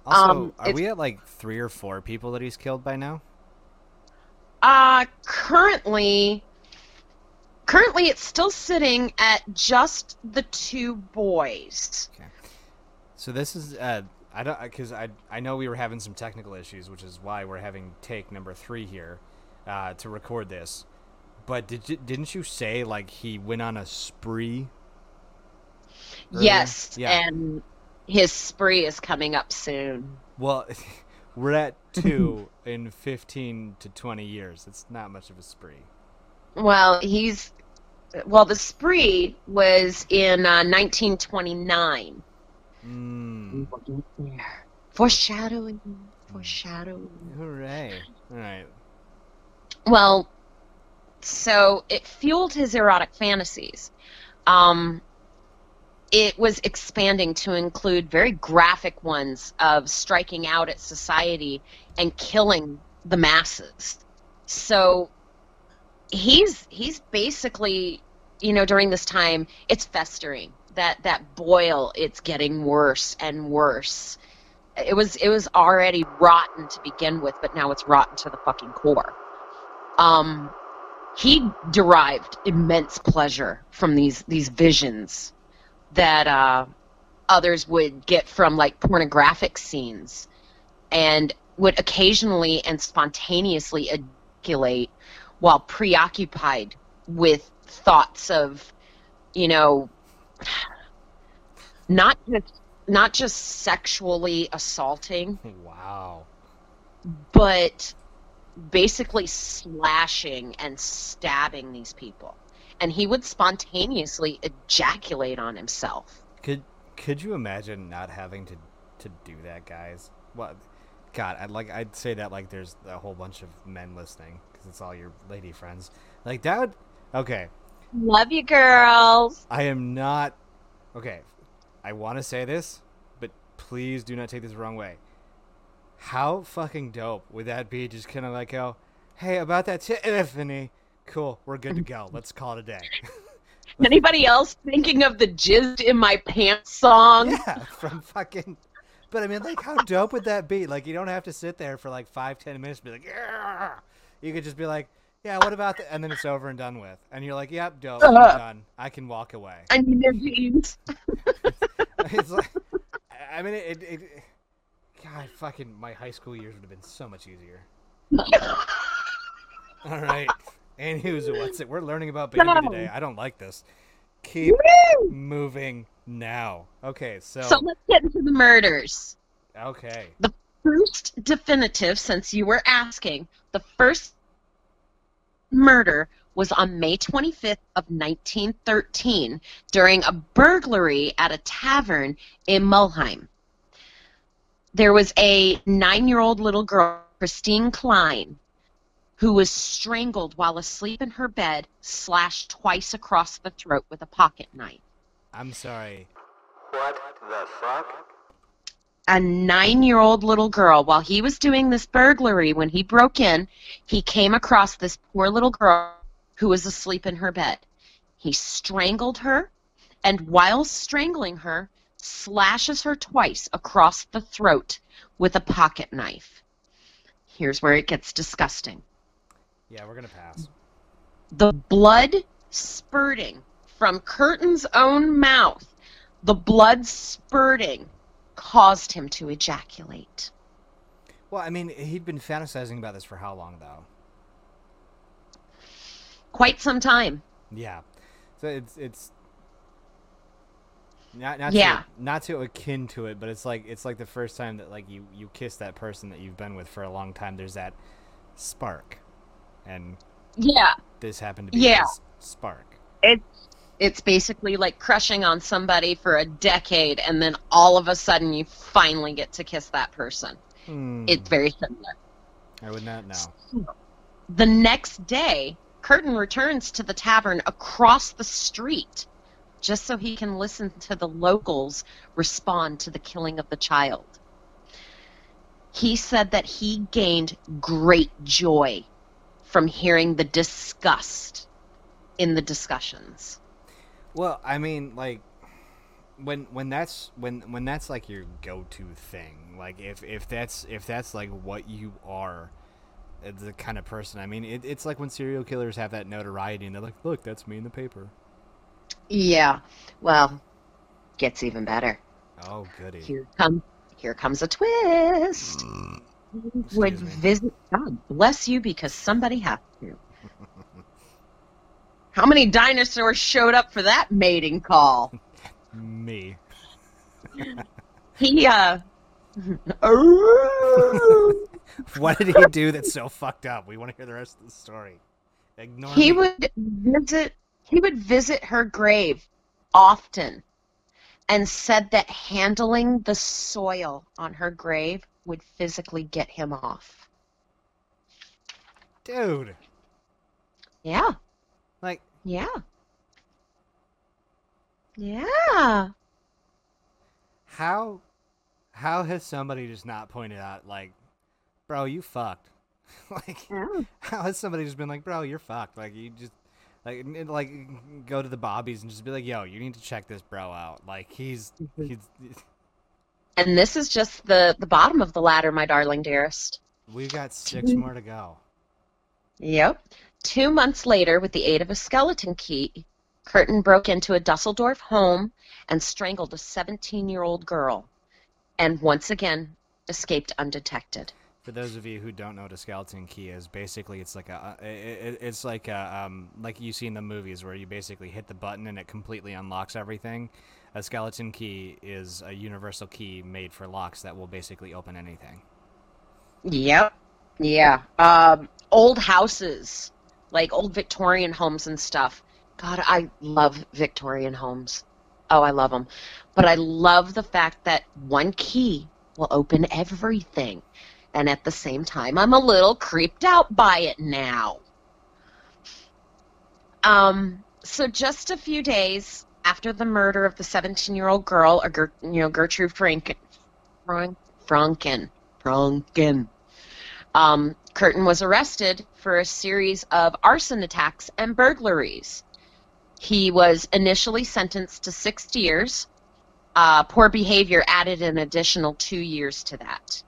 Also, Um, are we at like three or four people that he's killed by now? Uh currently currently it's still sitting at just the two boys. Okay. So this is uh, I don't because I I know we were having some technical issues, which is why we're having take number three here uh, to record this. But did you, didn't you say like he went on a spree? earlier? Yes, Yeah. and his spree is coming up soon. Well, [LAUGHS] we're at two [LAUGHS] in fifteen to twenty years. It's not much of a spree. Well, he's well. The spree was in uh, 1929. Mm, We'll get there. Foreshadowing. Foreshadowing. hooray! All right. Well, so it fueled his erotic fantasies. Um, it was expanding to include very graphic ones of striking out at society and killing the masses. So he's he's basically, you know, during this time, it's festering. That that boil, it's getting worse and worse. It was it was already rotten to begin with, but now it's rotten to the fucking core um, he derived immense pleasure from these these visions that uh, others would get from like pornographic scenes, and would occasionally and spontaneously ejaculate while preoccupied with thoughts of, you know, not just not just sexually assaulting, [LAUGHS] Wow. but basically slashing and stabbing these people. And he would spontaneously ejaculate on himself. Could could you imagine not having to to do that, guys? What? God, I'd like I'd say that like there's a whole bunch of men listening because it's all your lady friends. Like that would. Okay, Love you, girls. I am not. Okay, I want to say this, but please do not take this the wrong way. How fucking dope would that be? Just kind of like go, hey, about that Tiffany. Cool, we're good to go. [LAUGHS] Let's call it a day. [LAUGHS] Anybody else thinking of the jizzed in my pants song? Yeah, from fucking. But I mean, like, how dope would that be? Like, you don't have to sit there for like five, ten minutes and be like, yeah. You could just be like, yeah, what about that? And then it's over and done with. And you're like, yep, dope, I'm Uh-huh. done. I can walk away. I need their jeans. [LAUGHS] it's like, I mean, it, it, it. God, fucking, my high school years would have been so much easier. All right. And who's what's it? We're learning about baby No. today. I don't like this. Keep Woo! moving now. Okay, so, So let's get into the murders. okay. The First definitive, since you were asking, the first murder was on May 25th of 1913 during a burglary at a tavern in Mulheim. There was a nine-year-old little girl, Christine Klein, who was strangled while asleep in her bed, slashed twice across the throat with a pocket knife. I'm sorry. What the fuck? a nine year old little girl, while he was doing this burglary, when he broke in, he came across this poor little girl who was asleep in her bed. He strangled her, and while strangling her, slashes her twice across the throat with a pocket knife. Here's where it gets disgusting. Yeah, we're gonna pass. The blood spurting from Kurten's own mouth, the blood spurting caused him to ejaculate. Well, I mean, he'd been fantasizing about this for how long, though? Quite some time. Yeah. So it's it's not not Yeah. too, not too akin to it, but it's like it's like the first time that like you you kiss that person that you've been with for a long time. There's that spark, and Yeah, this happened to be Yeah. spark. it's it's basically like crushing on somebody for a decade, and then all of a sudden you finally get to kiss that person. Hmm. It's very similar. I would not know. The next day, Kurten returns to the tavern across the street just so he can listen to the locals respond to the killing of the child. He said that he gained great joy from hearing the disgust in the discussions. Well, I mean, like when when that's when when that's like your go-to thing. Like if if that's if that's like what you are, uh, the kind of person. I mean, it, it's like when serial killers have that notoriety and they're like, "Look, that's me in the paper." Yeah, well, gets even better. Oh, goody. Here comes here comes a twist. Would Excuse me. visit God bless you because somebody has to. How many dinosaurs showed up for that mating call? Me. He uh [LAUGHS] What did he do that's so fucked up? We want to hear the rest of the story. Ignore he me. would visit he would visit her grave often and said that handling the soil on her grave would physically get him off. Dude, Yeah. like, Yeah. Yeah. how how has somebody just not pointed out like, bro, you fucked? [LAUGHS] like, how has somebody just been like, bro, you're fucked? Like, you just like like go to the bobbies and just be like, yo, you need to check this bro out. Like, he's mm-hmm. he's And this is just the the bottom of the ladder, my darling dearest. we've got six more to go. Yep. Two months later, with the aid of a skeleton key, Kurten broke into a Dusseldorf home and strangled a 17 year old girl, and once again escaped undetected. For those of you who don't know what a skeleton key is, basically it's like a, it, it- it's like a, um, like you see in the movies where you basically hit the button and it completely unlocks everything. A skeleton key is a universal key made for locks that will basically open anything. Yep. Yeah. Um, old houses, like old Victorian homes and stuff. God, I love Victorian homes. Oh, I love them. But I love the fact that one key will open everything. And at the same time, I'm a little creeped out by it now. Um, so just a few days after the murder of the 17-year-old girl, or Ger- you know, Gertrude Franken, Frank, Franken, Franken, um, Kurten was arrested for a series of arson attacks and burglaries. He was initially sentenced to six years. Uh, poor behavior added an additional two years to that.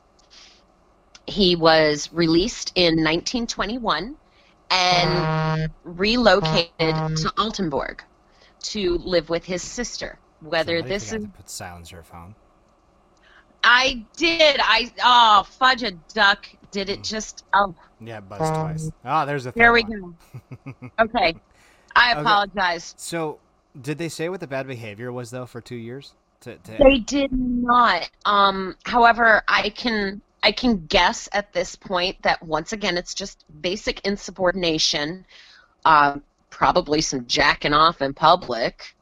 He was released in 1921 and relocated to Altenburg to live with his sister. Whether Somebody this is to put silencer phone. I did. I oh fudge a duck. Did it just oh Yeah, buzz twice. Ah, there's a third there we one. go. [LAUGHS] Okay. I Okay. apologize. So, did they say what the bad behavior was though for two years? To, to They did not. Um however I can I can guess at this point that once again it's just basic insubordination, um, probably some jacking off in public.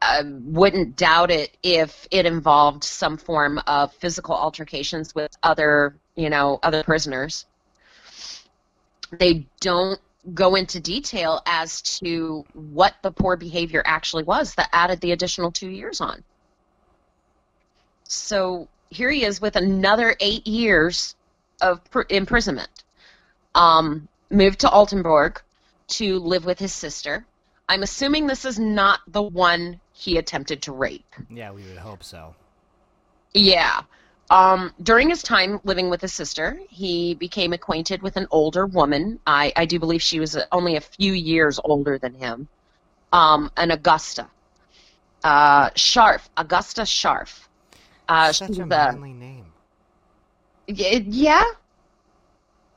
I wouldn't doubt it if it involved some form of physical altercations with other, you know, other prisoners. They don't go into detail as to what the poor behavior actually was that added the additional two years on. so here he is with another eight years of pr- imprisonment. Um, moved to Altenburg to live with his sister. I'm assuming this is not the one he attempted to rape. Yeah, we would hope so. Yeah. Um, during his time living with his sister, he became acquainted with an older woman. I, I do believe she was only a few years older than him, um, an Augusta. Uh, Scharf, Augusta Scharf. Uh, Such a manly name. Y- yeah,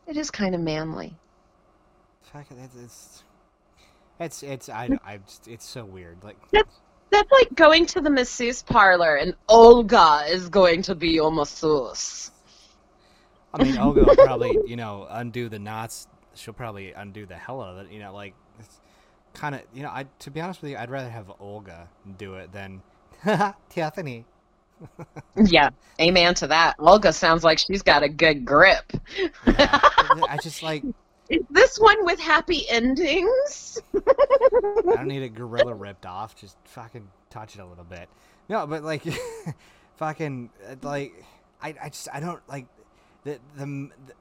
it is kind of manly. Fuck, it's, it's it's it's I mm. I just, it's so weird. Like That's like going to the masseuse parlor and Olga is going to be your masseuse. I mean, Olga will probably you know undo the knots. She'll probably undo the hell out of it. You know, like it's kind of you know. I to be honest with you, I'd rather have Olga do it than [LAUGHS] Tiffany. Yeah, amen to that. Olga sounds like she's got a good grip. Yeah. I just like Is this one with happy endings? I don't need a gorilla ripped off. Just fucking touch it a little bit. No, but like, [LAUGHS] fucking uh, like, I, I just I don't like the the, the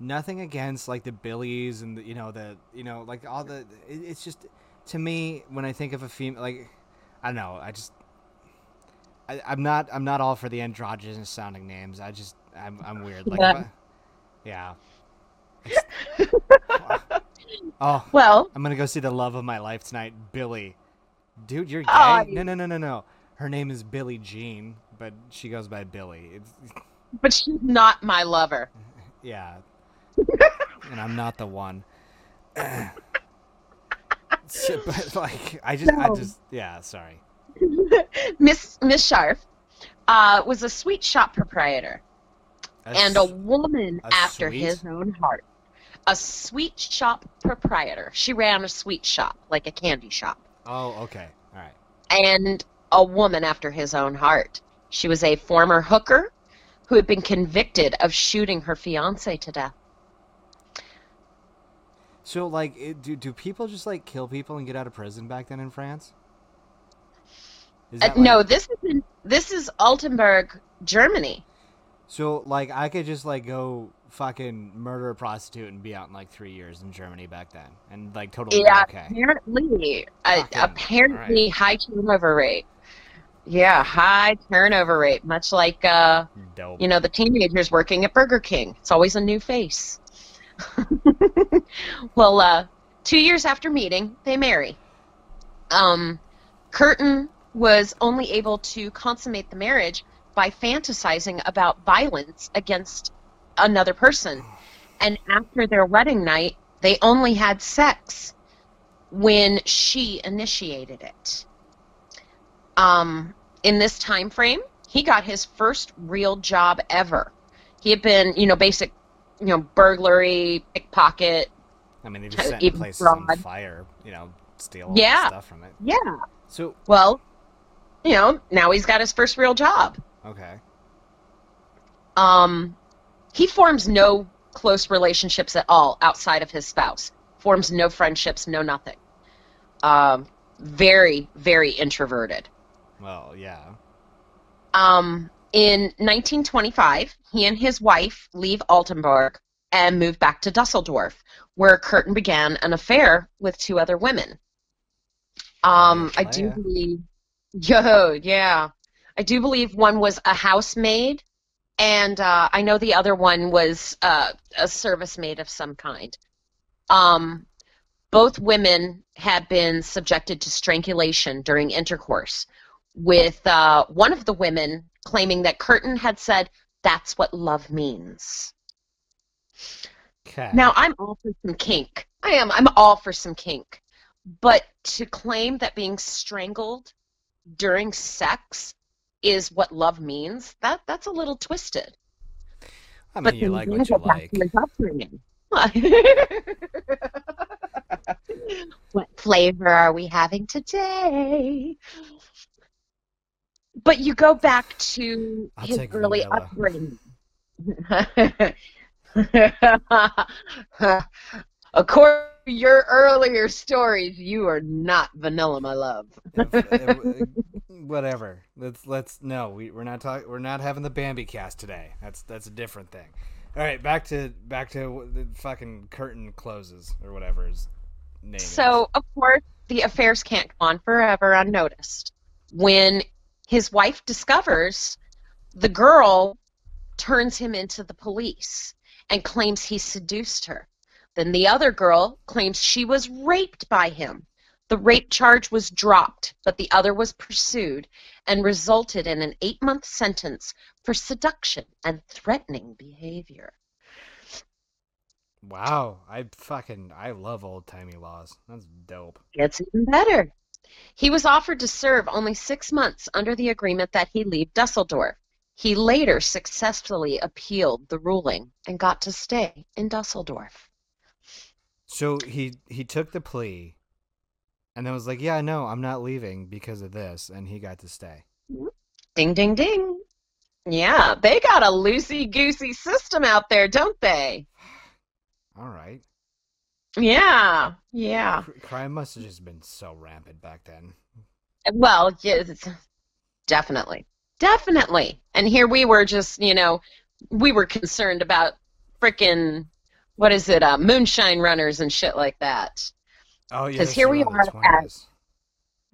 nothing against like the Billies and the, you know the you know like all the it, it's just to me when I think of a female like I don't know I just I, I'm not I'm not all for the androgynous sounding names. I just I'm I'm weird like Yeah. if yeah. [LAUGHS] Oh, Well, I'm gonna go see the love of my life tonight, Billy. Dude, you're gay? Oh, no, no, no, no, no. Her name is Billie Jean, but she goes by Billy. It's, [LAUGHS] but she's not my lover. [LAUGHS] yeah, and I'm not the one. So, but like, I just, I just, yeah. Sorry. Miss Miss Scharf uh, was a sweet shop proprietor A and a woman a after sweet? his own heart. A sweet shop proprietor. She ran a sweet shop, like a candy shop. oh, okay, all right. and a woman after his own heart. She was a former hooker who had been convicted of shooting her fiance to death. So, like, do do people just like kill people and get out of prison back then in France? Uh, that, no, this is in, this is Altenburg, Germany. So, like, I could just like go fucking murder a prostitute and be out in like three years in Germany back then, and like totally Yeah, okay. apparently, uh, apparently high turnover rate. Yeah, high turnover rate, much like uh, Dope. you know the teenagers working at Burger King. It's always a new face. [LAUGHS] well, uh, two years after meeting, they marry. Um, Kurten was only able to consummate the marriage by fantasizing about violence against another person. And after their wedding night, they only had sex when she initiated it. Um, in this time frame, he got his first real job ever. He had been, you know, basic, you know, burglary, pickpocket. I mean, they [LAUGHS] just set places on fire, you know, steal Yeah. stuff from it. Yeah. So, Well, you know, now he's got his first real job. okay, Um, he forms no close relationships at all outside of his spouse. Forms no friendships, no nothing. Um, very, very introverted. well, yeah. Um, in 1925, he and his wife leave Altenburg and move back to Dusseldorf, where Kurten began an affair with two other women. Um, I do believe, [LAUGHS] yo, yeah, I do believe one was a housemaid, and uh, I know the other one was uh, a service maid of some kind. Um, both women had been subjected to strangulation during intercourse with uh, one of the women claiming that Kurten had said, That's what love means. Okay. Now, I'm all for some kink. I am. I'm all for some kink. But to claim that being strangled during sex is what love means, that that's a little twisted. I mean, but you like what you get back to like. [LAUGHS] what flavor are we having today? But you go back to I'll his early vanilla. upbringing. [LAUGHS] [LAUGHS] According to your earlier stories, you are not vanilla, my love. [LAUGHS] Whatever. Let's let's no. We we're not talking. We're not having the Bambi cast today. That's that's a different thing. All right, back to back to the fucking curtain closes or whatever his name is. So, of course, the affairs can't go on forever unnoticed. When his wife discovers the girl turns him into the police and claims he seduced her. Then the other girl claims she was raped by him. The rape charge was dropped, but the other was pursued and resulted in an eight month sentence for seduction and threatening behavior. Wow, I fucking I love old timey laws. That's dope. Gets even better. He was offered to serve only six months under the agreement that he leave Dusseldorf. He later successfully appealed the ruling and got to stay in Dusseldorf. So he he took the plea, and then was like, "Yeah, no, I'm not leaving because of this," and he got to stay. Ding, ding, ding. Yeah, they got a loosey goosey system out there, don't they? [SIGHS] All right. Yeah, yeah. Crime must have just been so rampant back then. Well, yes, definitely. Definitely. And here we were just, you know, we were concerned about frickin' what is it, uh, moonshine runners and shit like that. Oh yeah. 'Cause this here we are at-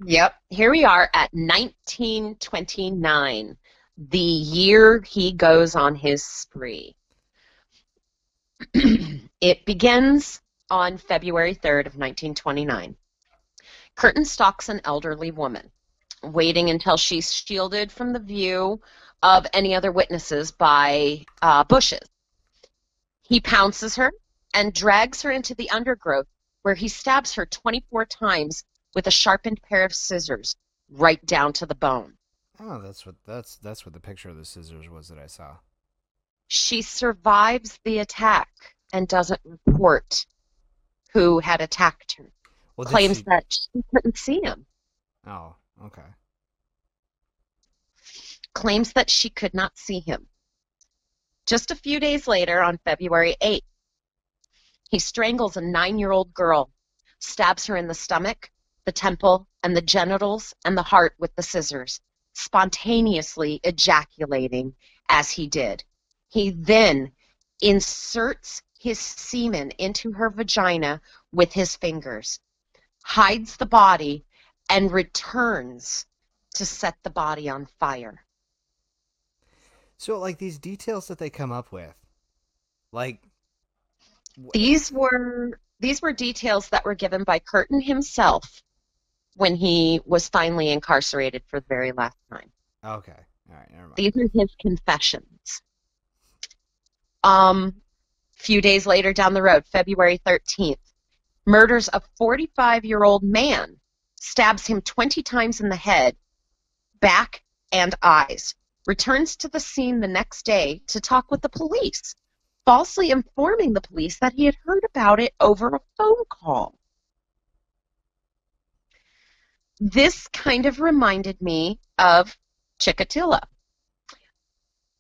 Yep. Here we are at 1929, the year he goes on his spree. [CLEARS THROAT] it begins on February 3rd of 1929. Kurten stalks an elderly woman, waiting until she's shielded from the view of any other witnesses by uh, bushes. He pounces her and drags her into the undergrowth, where he stabs her 24 times with a sharpened pair of scissors right down to the bone. Oh, that's what that's that's what the picture of the scissors was that I saw. She survives the attack and doesn't report who had attacked her. Well, Claims she- that she couldn't see him. Oh, okay. Claims that she could not see him. Just a few days later, on February 8th, he strangles a nine year old girl, stabs her in the stomach, the temple, and the genitals and the heart with the scissors, spontaneously ejaculating as he did. He then inserts his semen into her vagina with his fingers, hides the body, and returns to set the body on fire. So like these details that they come up with, like These were these were details that were given by Kurten himself when he was finally incarcerated for the very last time. okay, all right, never mind. These are his confessions. Um, few days later down the road, February 13th, murders a 45-year-old man, stabs him 20 times in the head, back, and eyes. Returns to the scene the next day to talk with the police, falsely informing the police that he had heard about it over a phone call. This kind of reminded me of Chikatilo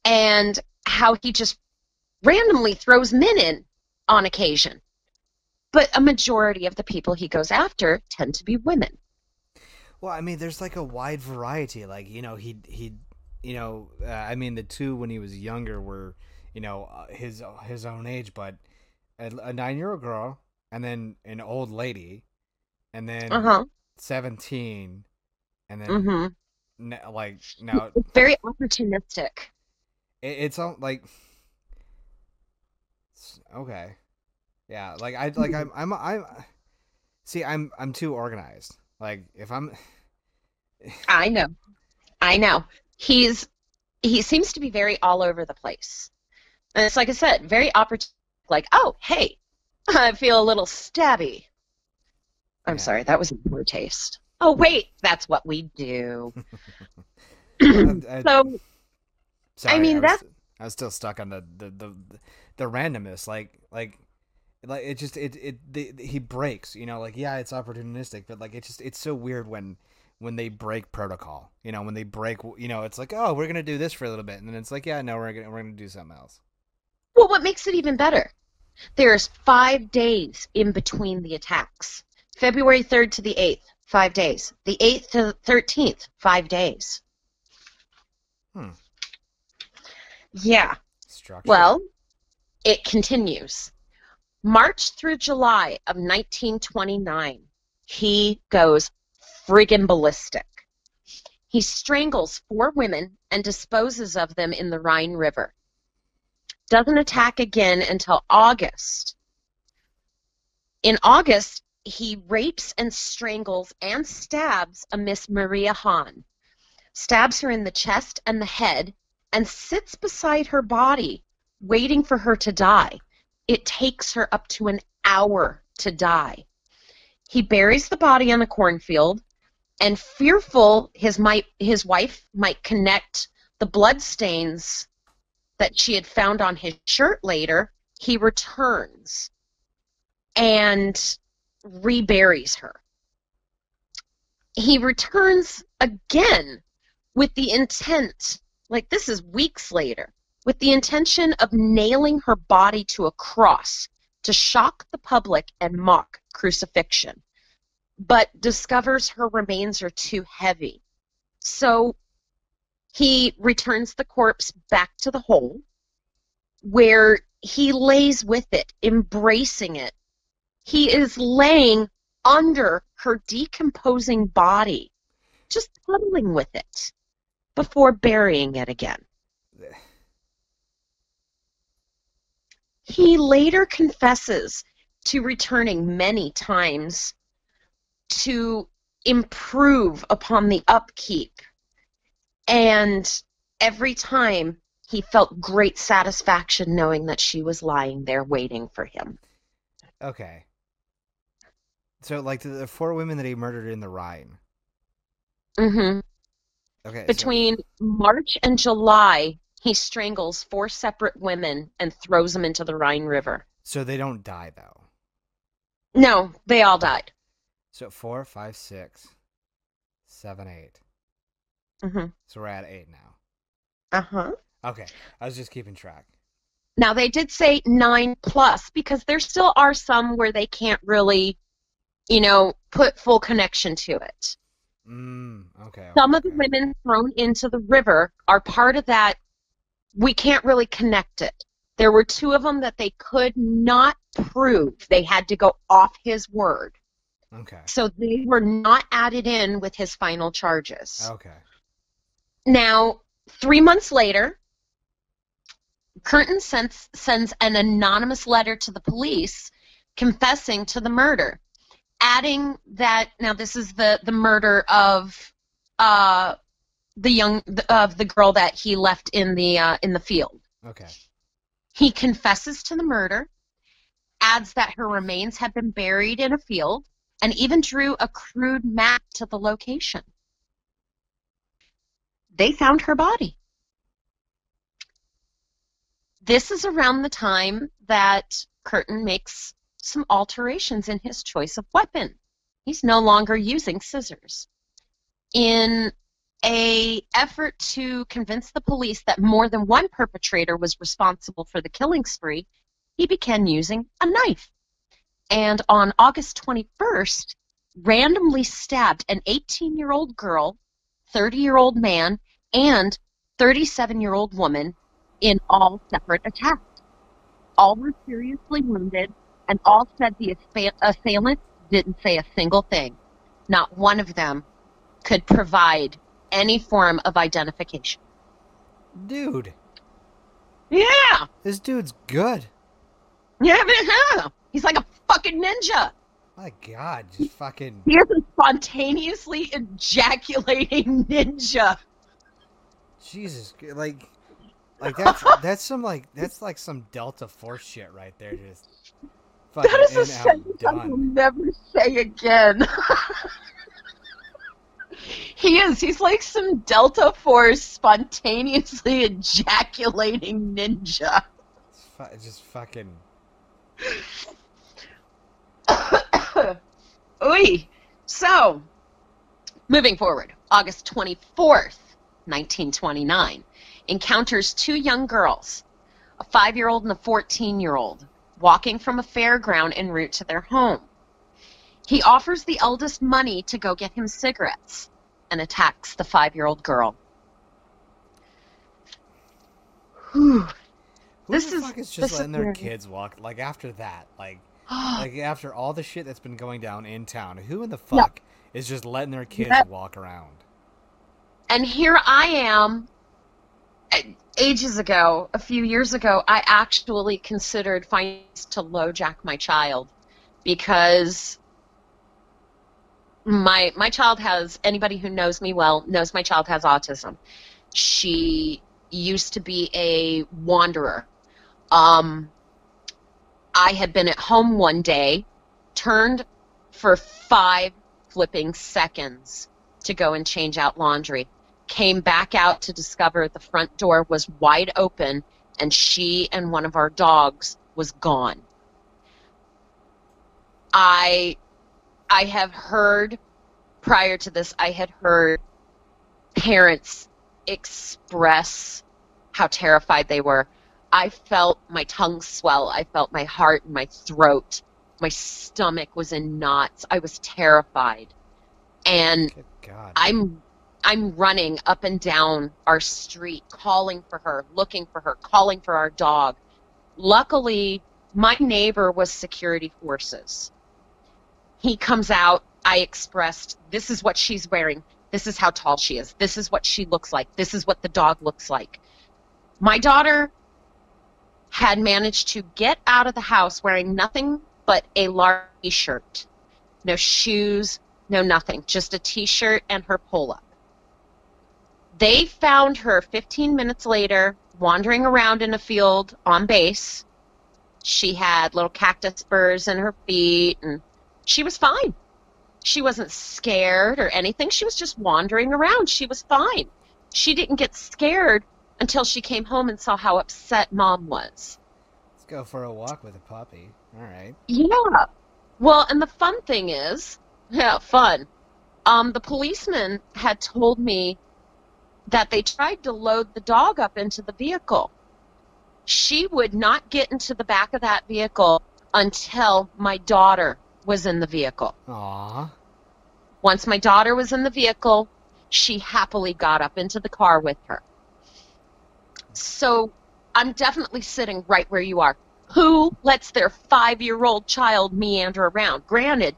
and how he just randomly throws men in on occasion. But a majority of the people he goes after tend to be women. Well, I mean, there's like a wide variety. Like you know, he he, you know, uh, I mean, the two when he was younger were, you know, uh, his his own age, but a, a nine year old girl, and then an old lady, and then Uh huh. seventeen, and then hmm n- like [LAUGHS] now It's very opportunistic. it, it's all like okay, yeah. Like I like I'm I'm I'm see I'm I'm too organized. Like if I'm I know. I know. He's he seems to be very all over the place. And it's like I said, very opportunistic. Like, oh, hey, [LAUGHS] I feel a little stabby. I'm Yeah. sorry, that was in poor taste. Oh wait, that's what we do. [LAUGHS] I- I- [CLEARS THROAT] so Sorry, mean, was, that's- I was still stuck on the the the, the randomness. Like like like it just it it the, he breaks. You know, like yeah, it's opportunistic, but like it just it's so weird when when they break protocol. You know, when they break. You know, it's like oh, we're gonna do this for a little bit, and then it's like yeah, no, we're gonna we're gonna do something else. Well, what makes it even better? There's five days in between the attacks. February 3rd to the 8th, five days. The 8th to the 13th, five days. Hmm. Yeah. Structure. Well, it continues. March through July of 1929, he goes friggin' ballistic. He strangles four women and disposes of them in the Rhine River. Doesn't attack again until August. In August, he rapes and strangles and stabs a Miss Maria Hahn. Stabs her in the chest and the head and sits beside her body, waiting for her to die. It takes her up to an hour to die. He buries the body in the cornfield, and fearful his might his wife might connect the blood stains that she had found on his shirt later, he returns and reburies her. He returns again with the intent, like this is weeks later, with the intention of nailing her body to a cross to shock the public and mock crucifixion, but discovers her remains are too heavy. So he returns the corpse back to the hole where he lays with it, embracing it. He is laying under her decomposing body, just cuddling with it before burying it again. He later confesses to returning many times to improve upon the upkeep. And every time he felt great satisfaction knowing that she was lying there waiting for him. Okay. So, like the, four women that he murdered in the Rhine. hmm Okay. so- Between March and July, he strangles four separate women and throws them into the Rhine River. So, they don't die though. No, they all died. So four, five, six, seven, eight. hmm So we're at eight now. Uh huh. Okay. I was just keeping track. Now they did say nine plus because there still are some where they can't really, you know, put full connection to it. Mm, okay. Some okay, of the women thrown into the river are part of that. We can't really connect it. There were two of them that they could not prove. They had to go off his word. Okay. So they were not added in with his final charges. Okay. Now, three months later, Kurten sends, sends an anonymous letter to the police confessing to the murder, adding that now this is the the murder of uh, the young of the girl that he left in the uh, in the field. Okay. He confesses to the murder, adds that her remains have been buried in a field, and even drew a crude map to the location. They found her body. This is around the time that Kurten makes some alterations in his choice of weapon. He's no longer using scissors. In a effort to convince the police that more than one perpetrator was responsible for the killing spree, he began using a knife. And on August 21st, randomly stabbed an 18-year-old girl, 30-year-old man, and 37-year-old woman in all separate attacks. All were seriously wounded, and all said the assail- assailant didn't say a single thing. Not one of them could provide any form of identification. Dude, Yeah, this dude's good. yeah, yeah. He's like a fucking ninja. My God, just fucking. He is a spontaneously ejaculating [LAUGHS] ninja. Jesus, like, like that's [LAUGHS] that's some like that's like some Delta Force shit right there. Just fucking That is a sentence I will never say again. [LAUGHS] he is. He's like some Delta Force spontaneously ejaculating ninja. It's fu- it's just fucking. [LAUGHS] Oy. So, moving forward, August 24th, 1929, encounters two young girls, a five year old and a 14 year old, walking from a fairground en route to their home. He offers the eldest money to go get him cigarettes and attacks the five year old girl. Whew. Who This the is- fuck is just this is letting their weird. kids walk? Like after that, like [GASPS] like after all the shit that's been going down in town, who in the Yeah. fuck is just letting their kids Yep. walk around? and here I am. Ages ago, a few years ago, I actually considered finding to LoJack my child because my my child has anybody who knows me well knows my child has autism. She used to be a wanderer. Um, I had been at home one day, turned for five flipping seconds to go and change out laundry. Came back out to discover the front door was wide open and she and one of our dogs was gone. I I have heard prior to this I had heard parents express how terrified they were. I felt my tongue swell. I felt my heart and my throat. My stomach was in knots. I was terrified. And Good God. I'm I'm running up and down our street calling for her, looking for her, calling for our dog. Luckily, my neighbor was security forces. He comes out, I expressed, this is what she's wearing. This is how tall she is. This is what she looks like. This is what the dog looks like. My daughter had managed to get out of the house wearing nothing but a large t-shirt. No shoes, no nothing, just a t-shirt and her pull-up. They found her 15 minutes later wandering around in a field on base. She had little cactus burrs in her feet and she was fine. She wasn't scared or anything. She was just wandering around. She was fine. She didn't get scared until she came home and saw how upset mom was. Let's go for a walk with a puppy. All right. Yeah. Well, and the fun thing is, [LAUGHS] yeah, fun. Um, the policeman had told me that they tried to load the dog up into the vehicle. She would not get into the back of that vehicle until my daughter was in the vehicle. Aw. Once my daughter was in the vehicle, she happily got up into the car with her. So I'm definitely sitting right where you are. Who lets their five year old child meander around? Granted,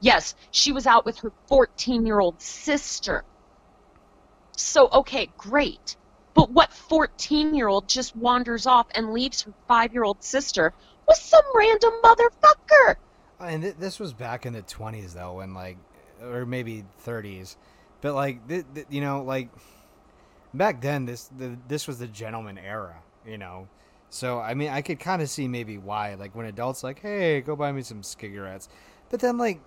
yes, she was out with her 14 year old sister. So, okay, great. But what 14 year old just wanders off and leaves her five year old sister with some random motherfucker? And th- this was back in the 20s, though, when, like, or maybe 30s. But, like, th- th- you know, like, back then, this the, this was the gentleman era, you know? So, I mean, I could kind of see maybe why. Like, when adults, like, hey, go buy me some cigarettes. But then, like,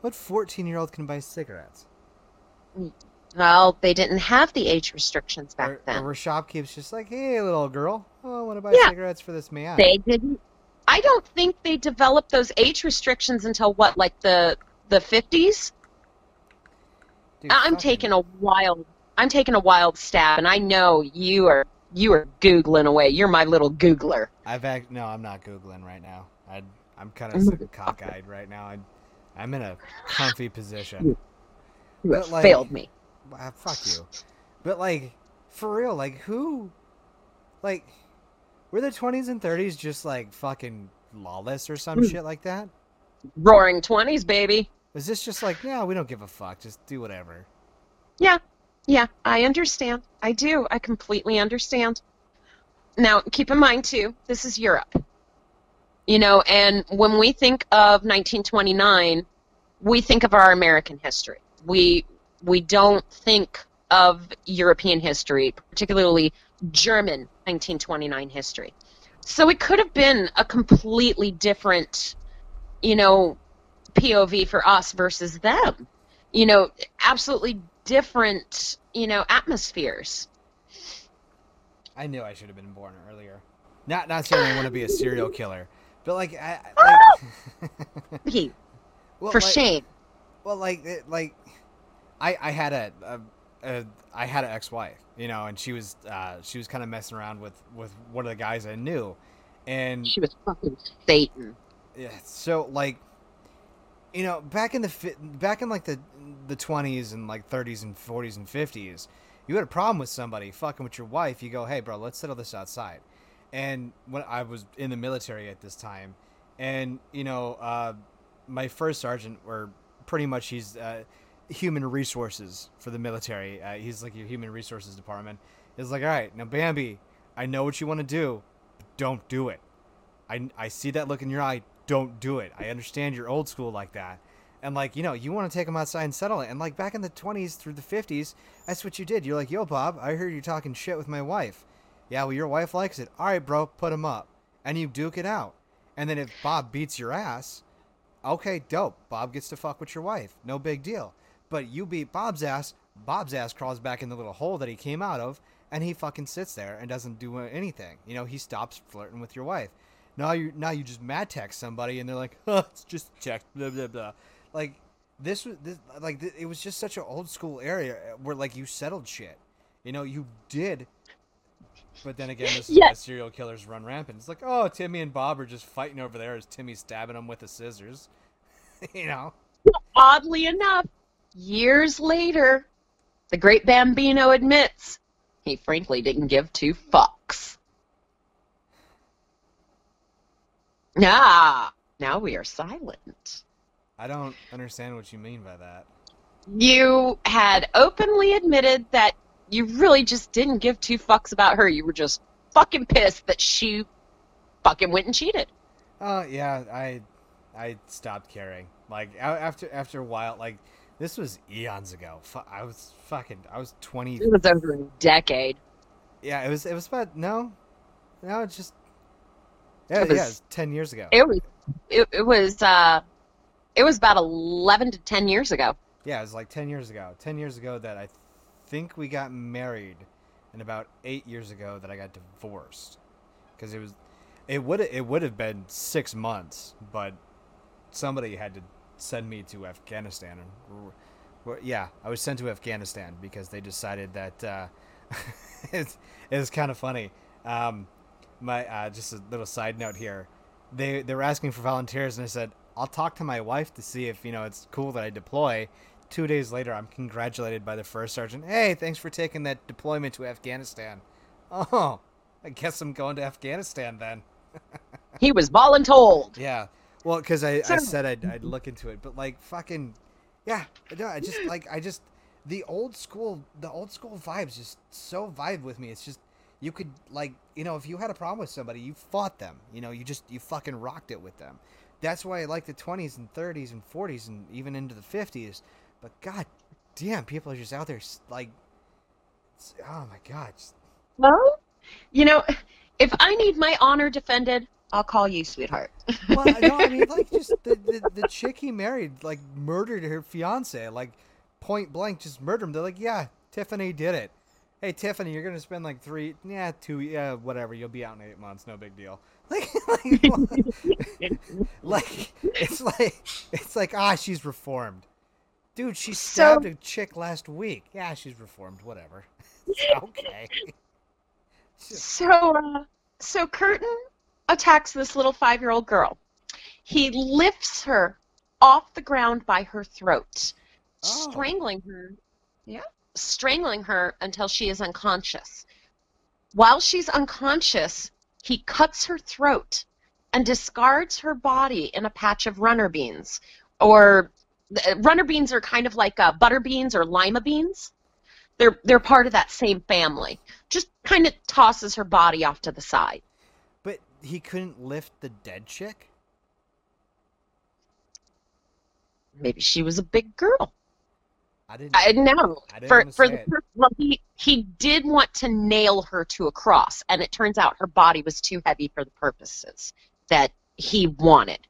what 14 year old can buy cigarettes? Well, they didn't have the age restrictions back or, then. or were shopkeepers just like, hey, little girl, oh, I want to buy Yeah. cigarettes for this man? They didn't. I don't think they developed those age restrictions until what, like the the fifties. I'm taking a wild. I'm taking a wild stab, and I know you are you are googling away. You're my little googler. I've act- no, I'm not googling right now. I I'm kind of cockeyed right now. I, I'm in a comfy position. You have like- failed me. Ah, fuck you. But like, for real, like who, like, were the 20s and 30s just like fucking lawless or some Hmm. shit like that? Roaring twenties, baby. Is this just like, yeah, we don't give a fuck, just do whatever? Yeah, yeah, I understand. I do. I completely understand. Now, keep in mind too, this is Europe. You know, and when we think of 1929, we think of our American history. We we don't think of European history, particularly German 1929 history. So it could have been a completely different, you know, POV for us versus them. You know, absolutely different, you know, atmospheres. I knew I should have been born earlier. Not not saying I want to be a serial killer, but like, I, like [LAUGHS] [LAUGHS] well, for like- shame. Well, like, like, I I had a, a, a I had an ex-wife, you know, and she was uh, she was kind of messing around with with one of the guys I knew, and She was fucking Satan. yeah, so like, you know, back in the fi- back in like the the twenties and like thirties and forties and fifties, you had a problem with somebody fucking with your wife. You go, hey, bro, let's settle this outside. And when I was in the military at this time, and you know, uh, my first sergeant, or pretty much he's uh, human resources for the military. Uh, he's like your human resources department. Is like, all right, now Bambi, I know what you want to do, but don't do it. I, I see that look in your eye. Don't do it. I understand you're old school like that. And like, you know, you want to take them outside and settle it. And like back in the 20s through the 50s, that's what you did. You're like, yo, Bob, I heard you talking shit with my wife. Yeah, well, your wife likes it. All right, bro, put him up. And you duke it out. And then if Bob beats your ass, okay, dope. Bob gets to fuck with your wife. No big deal. But you beat Bob's ass, Bob's ass crawls back in the little hole that he came out of, and he fucking sits there and doesn't do anything. You know, he stops flirting with your wife. Now you now you just mad text somebody and they're like, [LAUGHS] oh, it's just text, blah blah blah. Like this was this like th- it was just such an old school area uh, where like you settled shit. You know, you did. But then again, this is Yeah. why serial killers run rampant. It's like, oh, Timmy and Bob are just fighting over there as Timmy's stabbing them with the scissors. [LAUGHS] you know. Oddly enough, years later, the great Bambino admits he frankly didn't give two fucks. Ah, now we are silent. I don't understand what you mean by that. You had openly admitted that you really just didn't give two fucks about her. You were just fucking pissed that she fucking went and cheated. Oh yeah, I I stopped caring. Like after after a while, like this was eons ago. I was fucking. I was twenty. It was over a decade. Yeah, it was. It was about no, no. It's just yeah, It was- yeah. It's ten years ago. It was it, it was uh it was about 11 to 10 years ago. Yeah, it was like ten years ago. Ten years ago that I think we got married, and about eight years ago that I got divorced. Because it was, it would it would have been six months, but somebody had to send me to Afghanistan. And yeah, I was sent to Afghanistan because they decided that uh, [LAUGHS] it's it was kind of funny. Um, my uh, just a little side note here. They they were asking for volunteers, and I said I'll talk to my wife to see if you know it's cool that I deploy. Two days later, I'm congratulated by the first sergeant. Hey, thanks for taking that deployment to Afghanistan. [LAUGHS] Oh, I guess I'm going to Afghanistan then. [LAUGHS] He was voluntold. Yeah. Well, because I, I said I'd, I'd look into it, but like fucking, yeah. No, I just like I just the old school the old school vibes just so vibe with me. It's just you could like you know if you had a problem with somebody, you fought them. You know, you just you fucking rocked it with them. That's why I like the twenties and thirties and forties and even into the fifties. But god damn, people are just out there like, oh my god, Well, you know, if I need my honor defended, I'll call you, sweetheart. Well, no, I mean, like, [LAUGHS] just the, the, the chick he married, like, murdered her fiance, like, point blank, just murdered him. They're like, yeah, Tiffany did it. Hey, Tiffany, you're gonna spend like three, yeah, two, yeah, whatever. You'll be out in eight months, no big deal. [LAUGHS] Like, like, [LAUGHS] like, it's like, it's like, ah, she's reformed, dude. She So- stabbed a chick last week. Yeah, she's reformed. Whatever. [LAUGHS] okay. So, uh, so Kurten attacks this little five-year-old girl. He lifts her off the ground by her throat, Oh. strangling her. Yeah, strangling her until she is unconscious. While she's unconscious, he cuts her throat and discards her body in a patch of runner beans. Or uh, runner beans are kind of like uh, butter beans or lima beans. They're they're part of that same family. Just kind of tosses her body off to the side. But he couldn't lift the dead chick. Maybe she was a big girl. I didn't. I know. I didn't For for the well, he he did want to nail her to a cross, and it turns out her body was too heavy for the purposes that he wanted.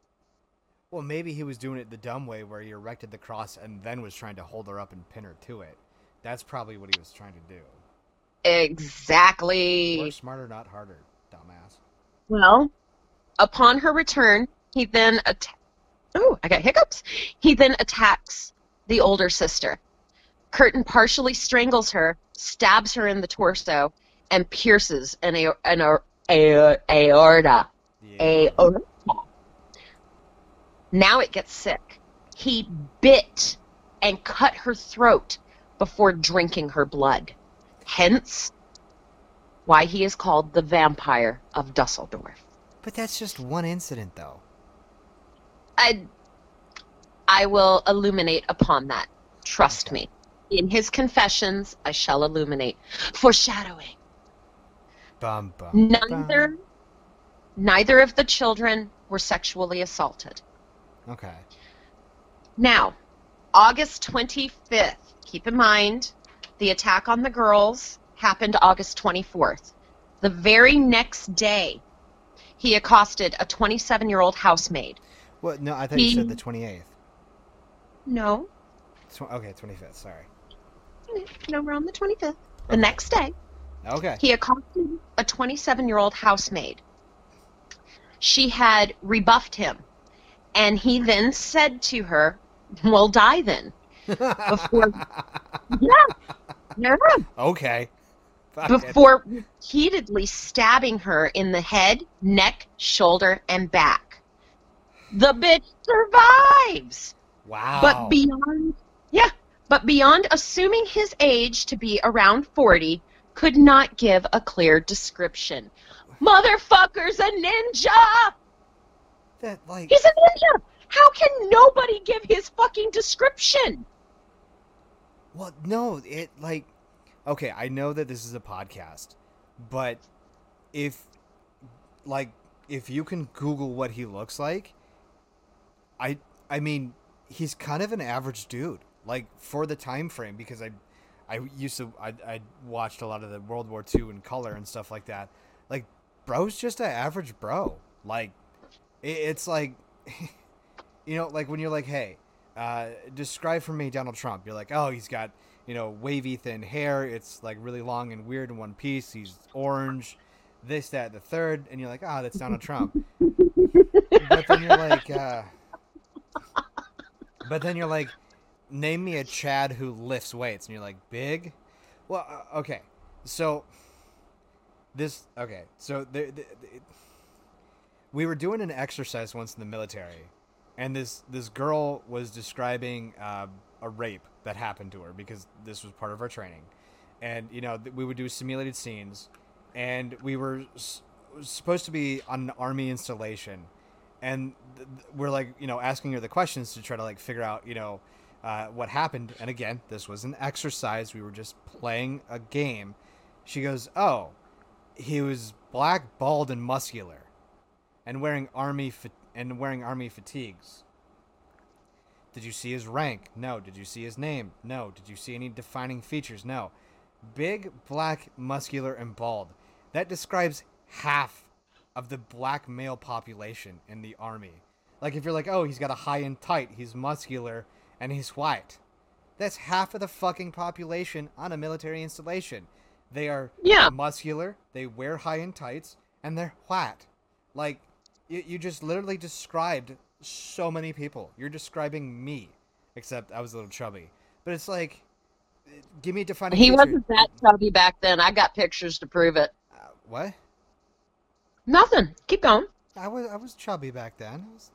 Well, maybe he was doing it the dumb way where he erected the cross and then was trying to hold her up and pin her to it. That's probably what he was trying to do. Exactly. Work smarter, not harder, dumbass. Well, upon her return, he then atta- Oh, I got hiccups. He then attacks the older sister. Kurten partially strangles her, stabs her in the torso, and pierces an, a- an a- a- aorta a orangutan. Now it gets sick. He bit and cut her throat before drinking her blood. Hence, why he is called the vampire of Dusseldorf. But that's just one incident, though. I, I will illuminate upon that. Trust Okay. me. In his confessions, I shall illuminate. Foreshadowing. Bum bum. Neither, bum. neither of the children were sexually assaulted. Okay. Now, August 25th. Keep in mind, the attack on the girls happened August 24th. The very next day, he accosted a 27 year old housemaid. Well, no, I thought you said the twenty eighth. No, okay, twenty fifth. Sorry. No, we're on the 25th. The next day, Okay. he accosted a 27 year old housemaid. She had rebuffed him, and he then said to her, Well, die then. Before, [LAUGHS] yeah, yeah, okay. Fuck it. before repeatedly stabbing her in the head, neck, shoulder, and back. The bitch survives. Wow. But beyond, yeah, but beyond assuming his age to be around 40, could not give a clear description. Motherfucker's a ninja! that like He's a ninja! How can nobody give his fucking description? Well, no, it like okay, I know that this is a podcast, but if like if you can Google what he looks like, I I mean, he's kind of an average dude. Like for the time frame because I I used to I I watched a lot of the World War II in color and stuff like that. Like bro's just an average bro. Like it, it's like [LAUGHS] you know, like when you're like, "Hey, uh, describe for me Donald Trump. You're like, oh, he's got you know wavy thin hair. It's like really long and weird in one piece. He's orange, this, that, the third, and you're like, ah, that's Donald Trump. [LAUGHS] but then you're like, uh, but then you're like, name me a Chad who lifts weights, and you're like, big. Well, uh, okay, so this okay, so we were doing an exercise once in the military and this this girl was describing uh, a rape that happened to her because this was part of our training, and you know we would do simulated scenes, and we were s- supposed to be on an army installation, and we're like you know asking her the questions to try to like figure out you know uh, what happened, and again this was an exercise we were just playing a game. She goes, oh, he was black, bald, and muscular, and wearing army fa- and wearing army fatigues. Did you see his rank? No. Did you see his name? No. Did you see any defining features? No. Big, black, muscular, and bald. That describes half of the black male population in the army. Like if you're like, oh, he's got a high and tight, he's muscular, and he's white. That's half of the fucking population on a military installation. They are Yeah. muscular, they wear high end tights, and they're white. Like you, you just literally described so many people. You're describing me, except I was a little chubby. But it's like, give me a defining. He feature. wasn't that chubby back then. I got pictures to prove it. Uh, what? Nothing. Keep going. I was I was chubby back then. I was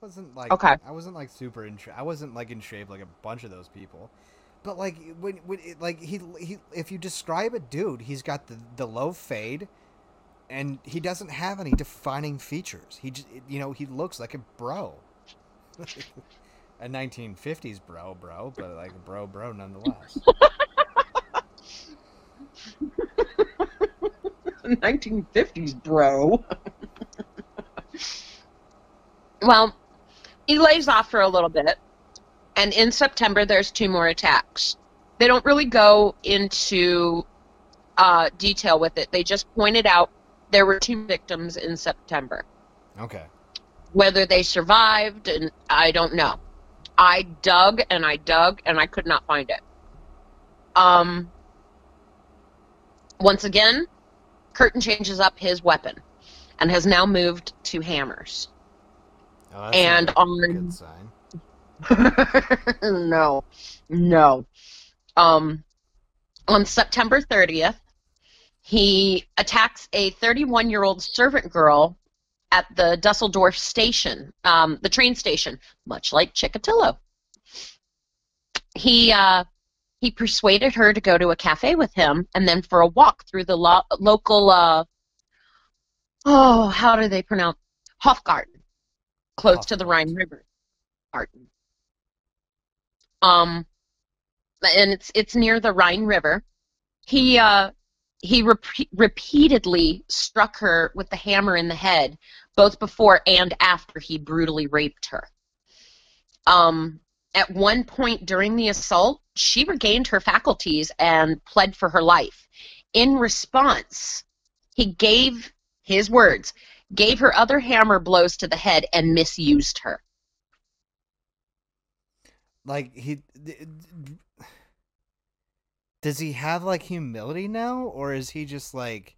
wasn't like Okay. I wasn't like super in shape. I wasn't like in shape like a bunch of those people. But like when when it, like he he if you describe a dude, he's got the the low fade and he doesn't have any defining features. He just you know, he looks like a bro. [LAUGHS] a 1950s bro, bro, but like a bro bro nonetheless. [LAUGHS] 1950s, bro. [LAUGHS] well, he lays off for a little bit, and in September there's two more attacks. They don't really go into uh, detail with it. They just pointed out there were two victims in September. Okay. Whether they survived, and I don't know. I dug and I dug and I could not find it. Um. Once again, Kurten changes up his weapon and has now moved to hammers. Oh, And on- [LAUGHS] no, no. Um, on September 30th, he attacks a 31 year old servant girl at the Dusseldorf station, um, the train station, much like Chikatilo. He uh, he persuaded her to go to a cafe with him and then for a walk through the lo- local uh, oh how do they pronounce Hofgarten, close to the Rhine River. Garten. Um, and it's it's near the Rhine River. He uh, he repe- repeatedly struck her with the hammer in the head, both before and after he brutally raped her. Um, at one point during the assault, she regained her faculties and pled for her life. In response, he gave his words, gave her other hammer blows to the head and misused her. Like he does he have like humility now or is he just like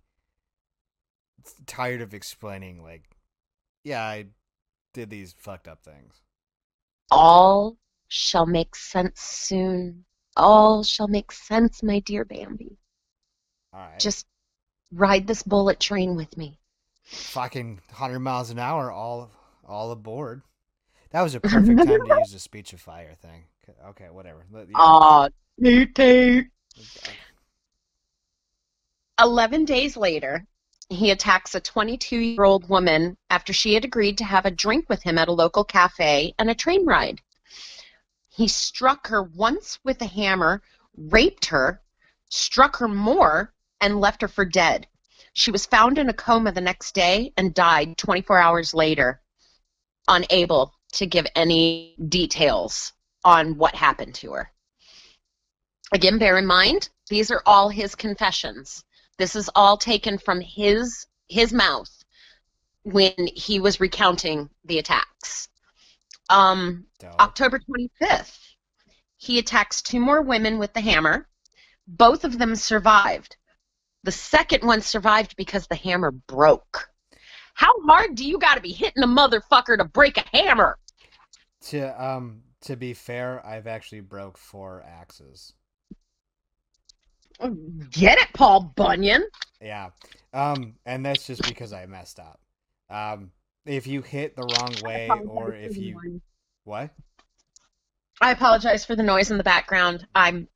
tired of explaining like yeah, I did these fucked up things. All shall make sense soon. All shall make sense, my dear Bambi. All right. Just ride this bullet train with me. Fucking 100 miles an hour all all aboard. That was a [LAUGHS] perfect time to use the speech of fire thing. Okay, whatever. Let- yeah. Aw, toot toot. Eleven days later, he attacks a 22 year old woman after she had agreed to have a drink with him at a local cafe and a train ride. He struck her once with a hammer, raped her, struck her more, and left her for dead. She was found in a coma the next day and died 24 hours later, unable to give any details on what happened to her. Again, bear in mind, these are all his confessions. This is all taken from his his mouth when he was recounting the attacks. Um, October 25th, he attacks two more women with the hammer. Both of them survived. The second one survived because the hammer broke. How hard do you got to be hitting a motherfucker to break a hammer? To um to be fair, I've actually broke four axes. Get it, Paul Bunyan. Yeah. Um and that's just because I messed up. Um if you hit the wrong way or if you what? I apologize for the noise in the background. I'm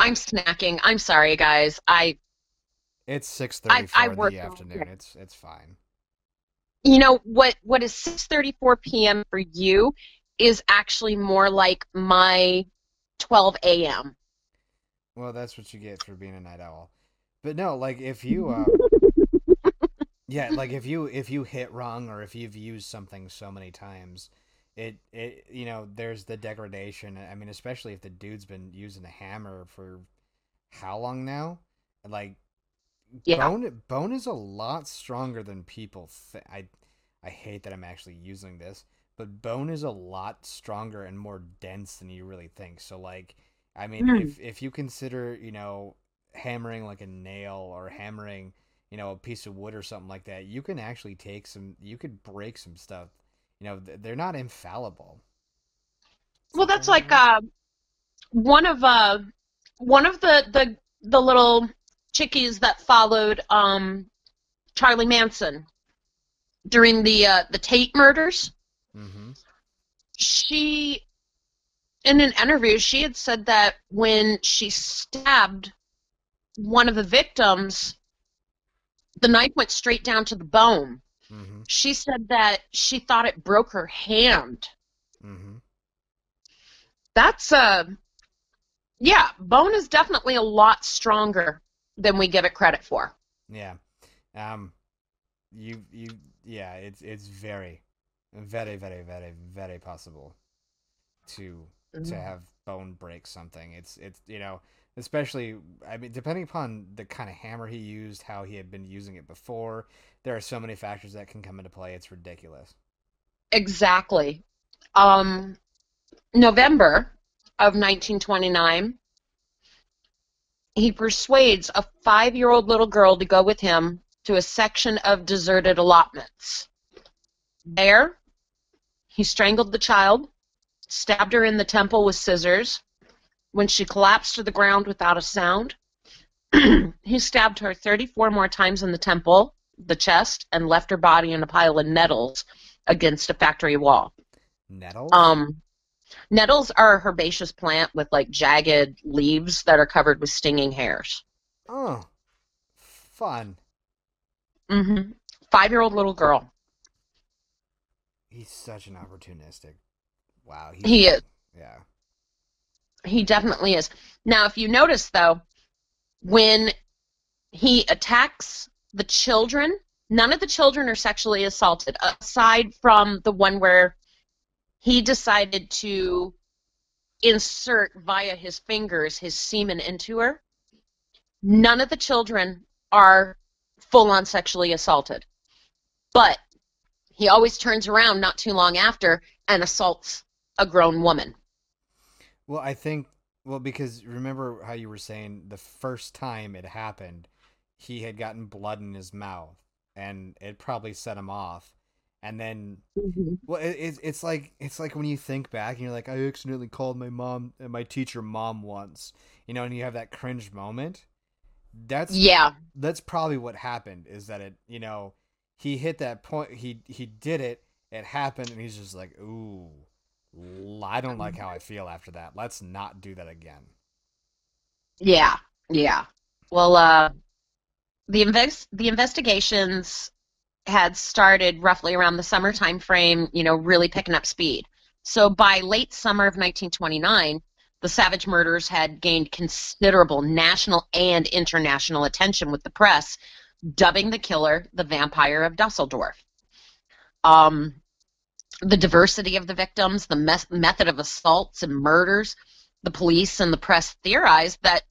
I'm snacking. I'm sorry, guys. I It's 6:34 I- I in the afternoon. It's it's fine. you know what what is 6:34 p.m. for you is actually more like my 12 a.m. Well, that's what you get for being a night owl. But no, like if you uh [LAUGHS] Yeah, like if you if you hit wrong or if you've used something so many times, it it you know there's the degradation. I mean, especially if the dude's been using a hammer for how long now? Like Yeah. bone bone is a lot stronger than people. Th- I I hate that I'm actually using this, but bone is a lot stronger and more dense than you really think. So like, I mean, Mm. if if you consider you know hammering like a nail or hammering you know a piece of wood or something like that, you can actually take some. You could break some stuff. You know, th- they're not infallible. Well, that's like uh, one of uh, one of the the the little chickies that followed um, Charlie Manson during the uh, the Tate murders. Mm-hmm. She, in an interview, she had said that when she stabbed one of the victims, the knife went straight down to the bone. Mm-hmm. She said that she thought it broke her hand. Mm-hmm. That's uh yeah, bone is definitely a lot stronger than we give it credit for. Yeah. Um you you yeah, it's it's very very very very very possible to to have bone break something. It's it's you know, especially I mean depending upon the kind of hammer he used, how he had been using it before, there are so many factors that can come into play. It's ridiculous. Exactly. Um November of 1929 he persuades a 5-year-old little girl to go with him to a section of deserted allotments. There, he strangled the child, stabbed her in the temple with scissors. When she collapsed to the ground without a sound, [CLEARS THROAT] he stabbed her 34 more times in the temple the chest and left her body in a pile of nettles against a factory wall. Nettles. Um, nettles are a herbaceous plant with like jagged leaves that are covered with stinging hairs. oh, fun. hmm Five-year-old little girl. He's such an opportunistic. Wow. He is. Yeah. He definitely is. Now, if you notice though, when he attacks the children, none of the children are sexually assaulted, aside from the one where he decided to insert via his fingers his semen into her. None of the children are full on sexually assaulted. But he always turns around not too long after and assaults a grown woman. Well, I think well because remember how you were saying the first time it happened, he had gotten blood in his mouth, and it probably set him off. And then, well, it, it's it's like it's like when you think back and you're like, I accidentally called my mom and my teacher mom once, you know, and you have that cringe moment. That's Yeah. that's probably what happened. Is that it? You know, he hit that point. He he did it. It happened, and he's just like, ooh. i don't like how I feel after that. Let's not do that again. Yeah, yeah. Well, uh, the invest the investigations had started roughly around the summer time frame. You know, really picking up speed. So by late summer of 1929, the Savage murders had gained considerable national and international attention with the press, dubbing the killer the Vampire of Dusseldorf. Um, the diversity of the victims, the method of assaults and murders, the police and the press theorized that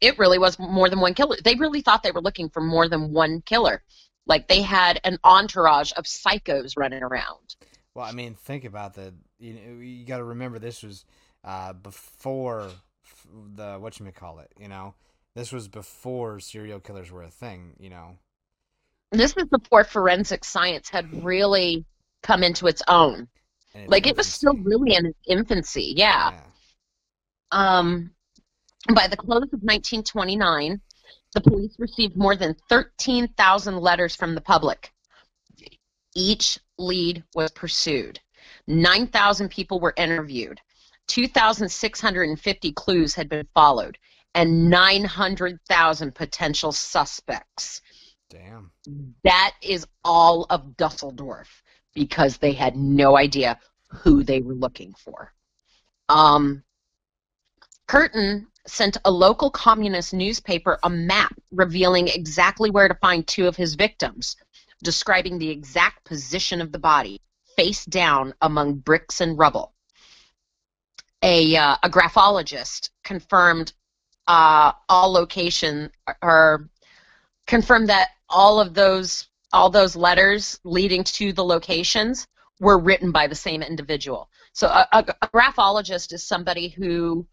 it really was more than one killer. They really thought they were looking for more than one killer. Like they had an entourage of psychos running around. Well, I mean, think about the. You know, you got to remember this was uh, before the what you may call it. You know, this was before serial killers were a thing. You know. This is before forensic science had really come into its own. its Like it was still really in its infancy. Yeah. Yeah. Um, by the close of 1929, the police received more than 13,000 letters from the public. Each lead was pursued. 9,000 people were interviewed. 2,650 clues had been followed, and 900,000 potential suspects. Damn. That is all of Dusseldorf because they had no idea who they were looking for. Um, Kurten sent a local communist newspaper a map revealing exactly where to find two of his victims, describing the exact position of the body, face down among bricks and rubble. A, uh, a graphologist confirmed uh, all location or confirmed that all of those all those letters leading to the locations were written by the same individual. So a, a, a graphologist is somebody who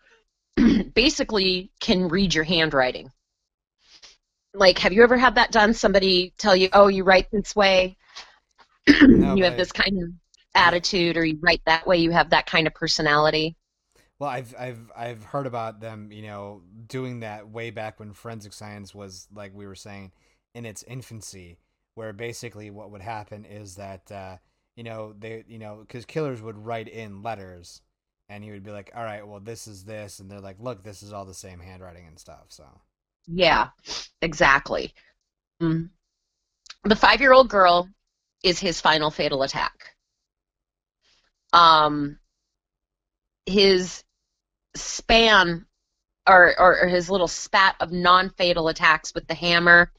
basically can read your handwriting. Like, have you ever had that done? Somebody tell you, "Oh, you write this way. No, you have this kind of attitude, or you write that way. You have that kind of personality." Well, I've I've I've heard about them, you know, doing that way back when forensic science was like we were saying in its infancy, where basically what would happen is that uh, you know they you know because killers would write in letters, and he would be like, all right, well this is this, and they're like, look, this is all the same handwriting and stuff. So Yeah, exactly. Mm. The five-year-old girl is his final fatal attack. Um, his span, or, or, his little spat of non-fatal attacks with the hammer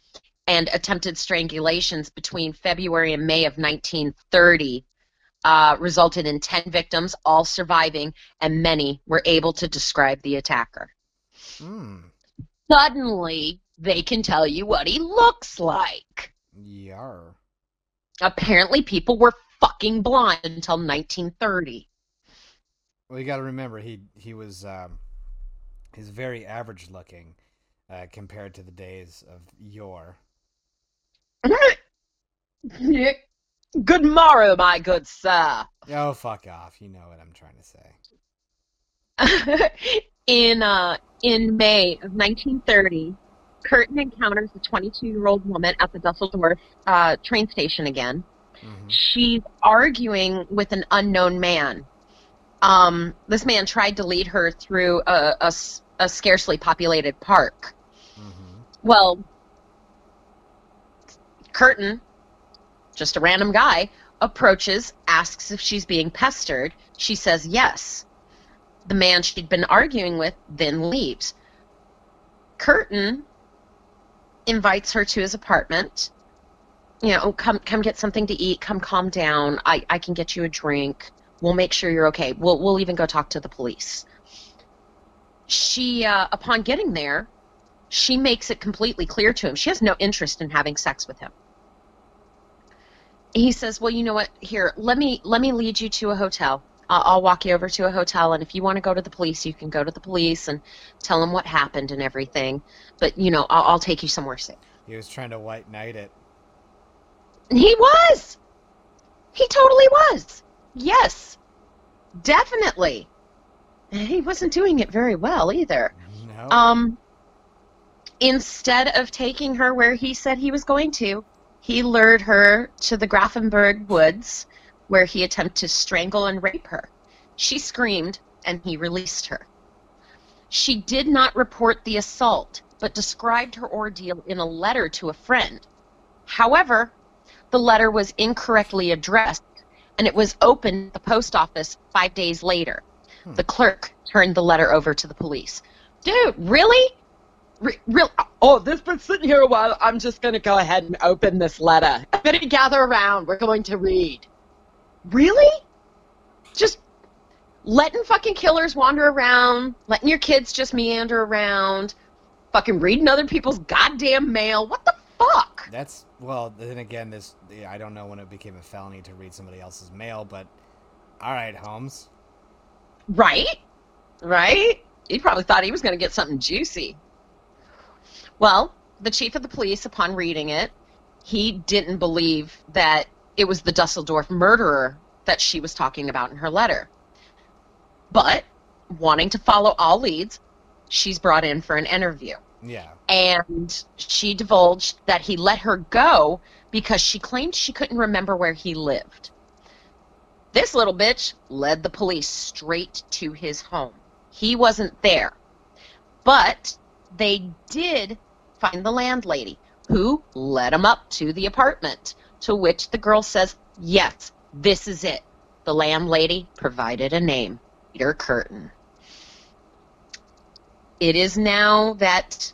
and attempted strangulations between February and May of 1930 uh, resulted in 10 victims, all surviving, and many were able to describe the attacker hmm, suddenly they can tell you what he looks like. yar. Apparently, people were fucking blind until 1930. Well, you got to remember he he was um, he's very average looking uh, compared to the days of yore. [LAUGHS] good morrow, my good sir. Oh, fuck off! You know what I'm trying to say. [LAUGHS] in uh, in May of 1930, Kurten encounters a 22 year old woman at the Dusseldorf uh, train station again. Mhm. She's arguing with an unknown man. Um, this man tried to lead her through a a scarcely populated park. Mhm. Well, Kurten, just a random guy, approaches, asks if she's being pestered. She says yes. The man she'd been arguing with then leaves. Kurten invites her to his apartment. You know, "Oh, come come get something to eat, come calm down. I, I can get you a drink. We'll make sure you're okay. We'll we'll even go talk to the police. She uh, upon getting there, she makes it completely clear to him she has no interest in having sex with him he says well you know what? Here let me let me lead you to a hotel. I'll, I'll walk you over to a hotel and if you want to go to the police you can go to the police and tell them what happened and everything. But you know i'll, I'll take you somewhere safe. He was trying to white knight it. He was. He totally was. Yes. Definitely. He wasn't doing it very well either. No. Um, instead of taking her where he said he was going to, he lured her to the Grafenberg woods, where he attempted to strangle and rape her. She screamed, and he released her. She did not report the assault, but described her ordeal in a letter to a friend. However, the letter was incorrectly addressed, and it was opened at the post office five days later. Hmm. The clerk turned the letter over to the police. Dude, really? Re- real? Oh, this been sitting here a while. I'm just gonna go ahead and open this letter. Everybody gather around. We're going to read. Really? Just letting fucking killers wander around, letting your kids just meander around, fucking reading other people's goddamn mail. What the fuck? That's well. Then again, this I don't know when it became a felony to read somebody else's mail, but all right, Holmes. Right? Right? He probably thought he was going to get something juicy. Well, the chief of the police, upon reading it, he didn't believe that it was the Dusseldorf murderer that she was talking about in her letter. But, wanting to follow all leads, she's brought in for an interview. Yeah. And she divulged that he let her go because she claimed she couldn't remember where he lived. This little bitch led the police straight to his home. He wasn't there. But they did find the landlady who led him up to the apartment, to which the girl says, Yes, this is it. The landlady provided a name Peter Kurten. It is now that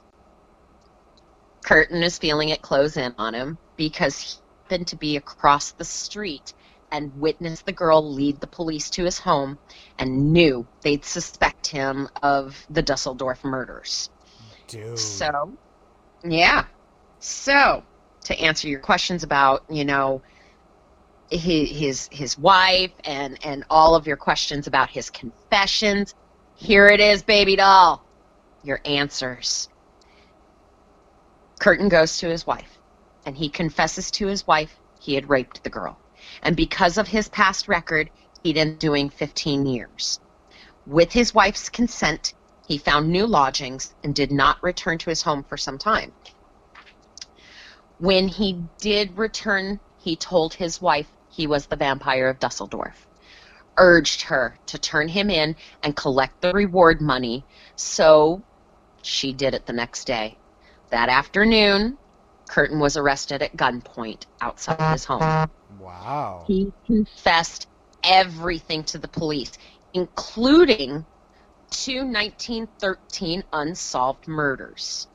Kurten is feeling it close in on him because he happened to be across the street and witnessed the girl lead the police to his home and knew they'd suspect him of the Dusseldorf murders. Dude. So, yeah. So, to answer your questions about, you know, his his, wife and and all of your questions about his confessions, here it is, baby doll. Your answers. Kurten goes to his wife, and he confesses to his wife he had raped the girl. And because of his past record, he'd ended doing 15 years. With his wife's consent, he found new lodgings and did not return to his home for some time. When he did return, he told his wife he was the vampire of Dusseldorf, urged her to turn him in and collect the reward money, so she did it the next day. That afternoon, Kurten was arrested at gunpoint outside his home. Wow. He confessed everything to the police, including two 1913 unsolved murders,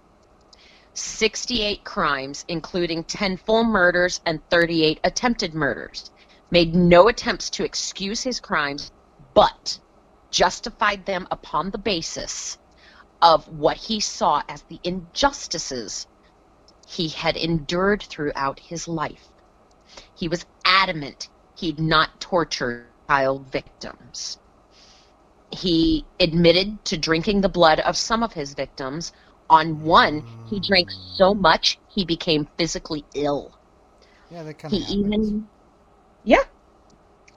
68 crimes, including 10 full murders and 38 attempted murders. Made no attempts to excuse his crimes, but justified them upon the basis of what he saw as the injustices he had endured throughout his life. He was adamant he'd not tortured child victims. He admitted to drinking the blood of some of his victims. On one, he drank so much he became physically ill. Yeah, that kind He of even, yeah,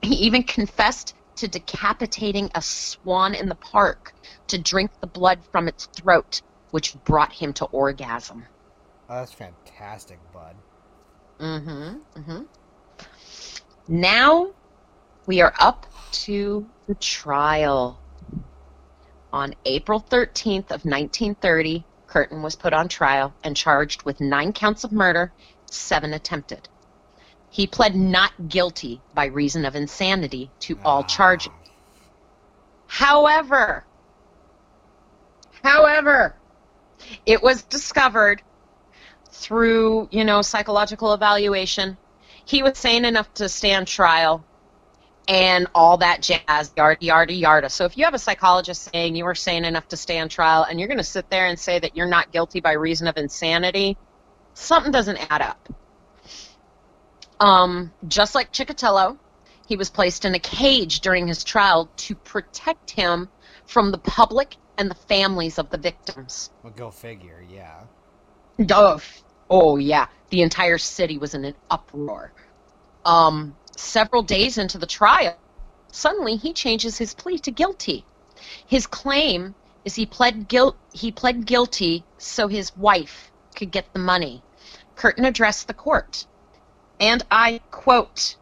he even confessed to decapitating a swan in the park to drink the blood from its throat which brought him to orgasm. Oh, that's fantastic, bud. Mm-hmm. Mm-hmm. Now we are up to the trial. On April 13th of 1930, Kurten was put on trial and charged with nine counts of murder, seven attempted. He pled not guilty by reason of insanity to all Ah. charges. However, however, it was discovered through, you know, psychological evaluation, he was sane enough to stand trial and all that jazz, yada, yada, yada. So if you have a psychologist saying you were sane enough to stand trial and you're going to sit there and say that you're not guilty by reason of insanity, something doesn't add up. Um, just like Chikatilo, he was placed in a cage during his trial to protect him from the public and the families of the victims. Well, go figure. Yeah. Oh, oh yeah. The entire city was in an uproar. Um, several days into the trial, suddenly he changes his plea to guilty. His claim is he pled guilt he pled guilty so his wife could get the money. Kurten addressed the court. And I quote,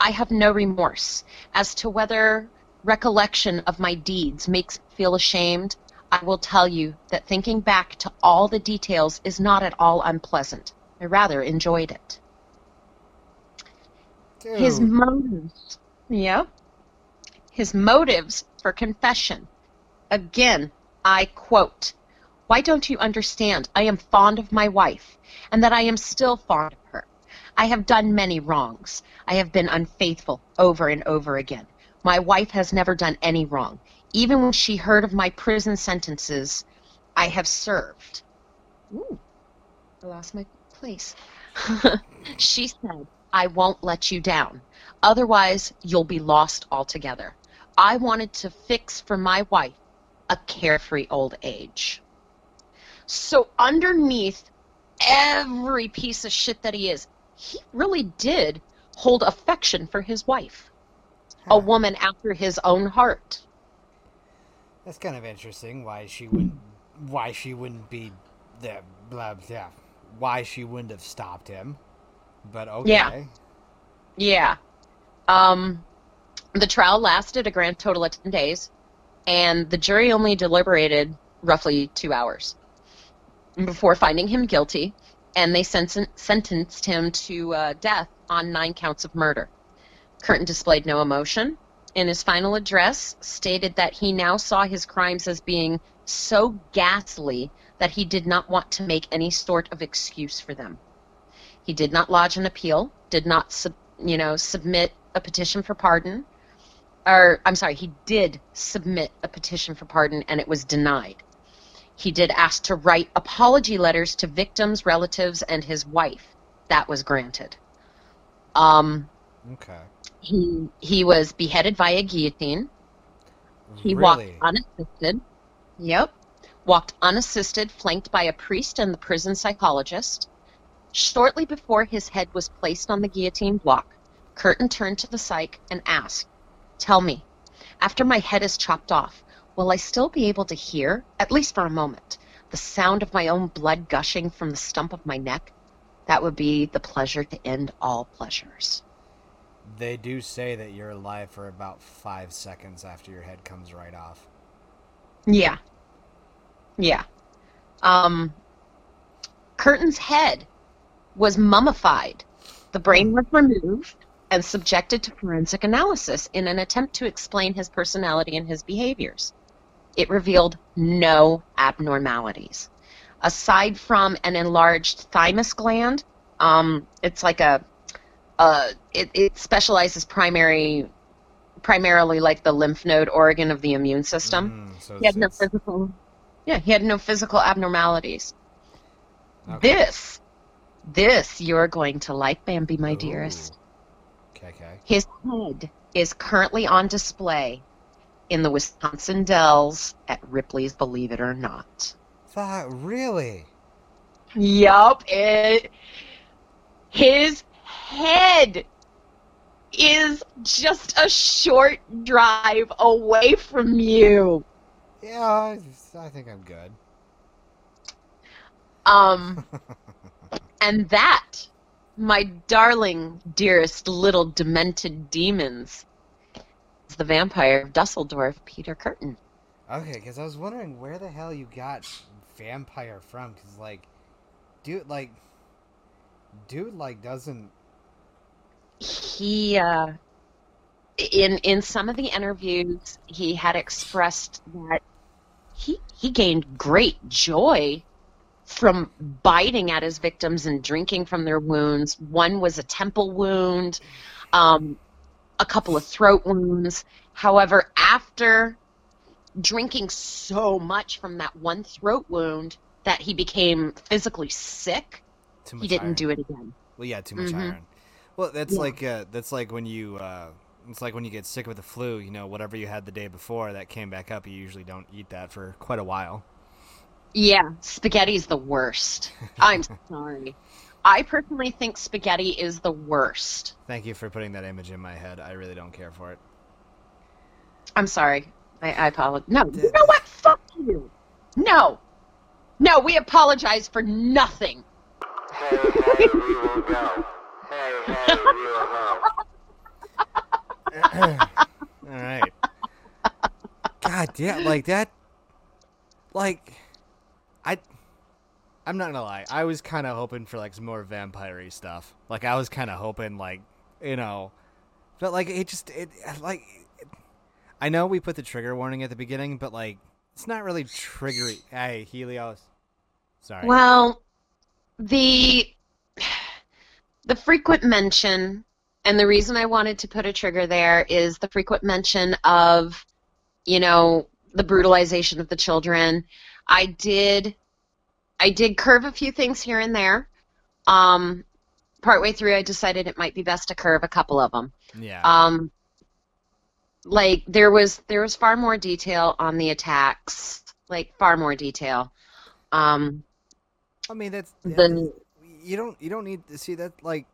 I have no remorse as to whether recollection of my deeds makes me feel ashamed. I will tell you that thinking back to all the details is not at all unpleasant. I rather enjoyed it. Dude. His motives. Yep. His motives for confession. Again, I quote, Why don't you understand? I am fond of my wife, and that I am still fond of her. I have done many wrongs. I have been unfaithful over and over again. My wife has never done any wrong. Even when she heard of my prison sentences, I have served. Ooh, I lost my place. [LAUGHS] she said, I won't let you down. Otherwise, you'll be lost altogether. I wanted to fix for my wife a carefree old age. So, underneath every piece of shit that he is, he really did hold affection for his wife, Huh. a woman after his own heart. That's kind of interesting. Why she wouldn't? Why she wouldn't be the blah blah. Why she wouldn't have stopped him? But okay. Yeah. Yeah. Um, the trial lasted a grand total of 10 days, and the jury only deliberated roughly two hours before finding him guilty, and they sen- sentenced him to uh, death on nine counts of murder. Kurten displayed no emotion. In his final address, stated that he now saw his crimes as being so ghastly that he did not want to make any sort of excuse for them. He did not lodge an appeal, did not, sub, you know, submit a petition for pardon, or I'm sorry, he did submit a petition for pardon and it was denied. He did ask to write apology letters to victims, relatives, and his wife. That was granted. Um, Okay. he he was beheaded via guillotine. He really? walked unassisted. Yep. Walked unassisted, flanked by a priest and the prison psychologist. Shortly before his head was placed on the guillotine block, Kurten turned to the psych and asked, Tell me, after my head is chopped off, will I still be able to hear, at least for a moment, the sound of my own blood gushing from the stump of my neck? That would be the pleasure to end all pleasures. They do say that you're alive for about five seconds after your head comes right off. Yeah. Yeah. Um, Kurten's head was mummified. The brain was removed and subjected to forensic analysis in an attempt to explain his personality and his behaviors. It revealed no abnormalities. Aside from an enlarged thymus gland, um, it's like a, uh, it, it specializes primary, primarily like the lymph node organ of the immune system. Mm, so He had no physical. Yeah, he had no physical abnormalities. okay. This, this you're going to like, Bambi, my dearest. Okay, okay. His head is currently on display in the Wisconsin Dells at Ripley's Believe It or Not. That really? Yup, it. His head is just a short drive away from you. Yeah, I, I think I'm good. Um, [LAUGHS] and that, my darling, dearest little demented demons, is the vampire of Dusseldorf, Peter Kurten. Okay, because I was wondering where the hell you got vampire from. Because like, dude, like, dude, like doesn't. He, uh, in in some of the interviews, he had expressed that he he gained great joy from biting at his victims and drinking from their wounds. One was a temple wound, um, a couple of throat wounds. However, after drinking so much from that one throat wound that he became physically sick, Too much he didn't iron. do it again. Well, yeah, too much Mhm. iron. Well, that's Yeah. like uh, that's like when you uh, it's like when you get sick with the flu. You know, whatever you had the day before that came back up, you usually don't eat that for quite a while. Yeah, spaghetti's the worst. I'm [LAUGHS] sorry. I personally think spaghetti is the worst. Thank you for putting that image in my head. I really don't care for it. I'm sorry. I, I apologize. No, you know what? Fuck you. No. No, we apologize for nothing. Hey, hey, we will go. Hey, hey, we will go. All right. God damn, like that. Like, I. I'm not gonna lie. I was kind of hoping for like some more vampire stuff. Like I was kind of hoping, like, you know, but like it just it like. It, I know we put the trigger warning at the beginning, but like it's not really triggery. Hey, Helios. Sorry. Well, the the frequent mention and the reason I wanted to put a trigger there is the frequent mention of you know the brutalization of the children. I did I did curve a few things here and there. Um partway through I decided it might be best to curve a couple of them. yeah. Um, like there was there was far more detail on the attacks, like far more detail. Um, I mean that's the you don't you don't need to see that like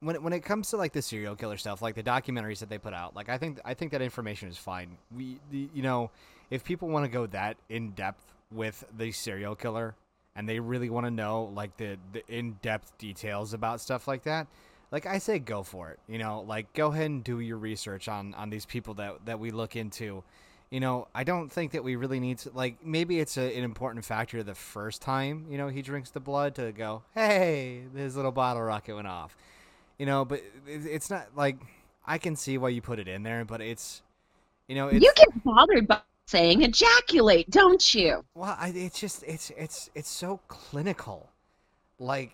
when it, when it comes to like the serial killer stuff like the documentaries that they put out like I think I think that information is fine we the, you know if people want to go that in depth with the serial killer and they really want to know like the the in depth details about stuff like that like I say go for it you know like go ahead and do your research on on these people that that we look into you know, I don't think that we really need to like maybe it's a, an important factor the first time, you know, he drinks the blood to go, "Hey, his little bottle rocket went off." You know, but it, it's not like I can see why you put it in there, but it's you know, it's you get bothered by saying ejaculate, don't you? well, I, it's just it's it's it's so clinical. Like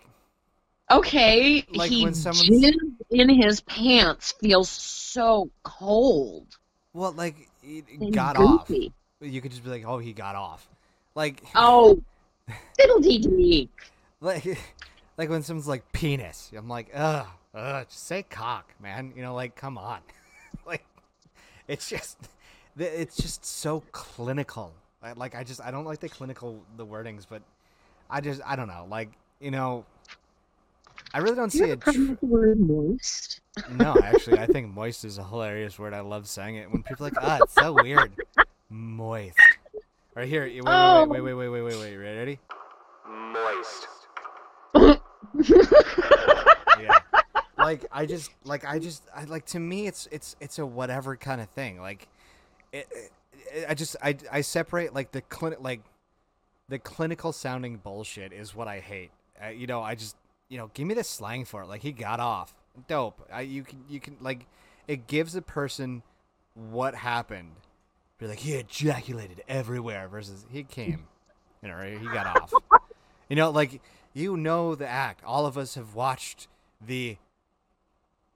Okay, Like he when someone's- jizz in his pants feels so cold well, like it, and got off. You could just be like, "Oh, he got off." Like [LAUGHS] Oh, fiddle dee dee. like [LAUGHS] like when someone's like penis i'm like ugh ugh just say cock man you know like come on [LAUGHS] like it's just it's just so clinical. I, like i just i don't like the clinical the wordings but i just i don't know like you know i really don't Do you see have it a problem with the word moist? no [LAUGHS] actually i think moist is a hilarious word. I love saying it. When people are like ah it's so weird. Moist. Right here wait Oh. wait wait wait wait wait wait wait ready? Moist. [LAUGHS] yeah. Like i just like i just i like to me it's it's it's a whatever kind of thing. Like it, it, i just i i separate like the clinic like the clinical sounding bullshit is what i hate. Uh, you know i just you know give me the slang for it. Like he got off. Dope. I, you can you can like it gives a person what happened. Be like he ejaculated everywhere versus he came. You know he got off. You know like you know the act. All of us have watched the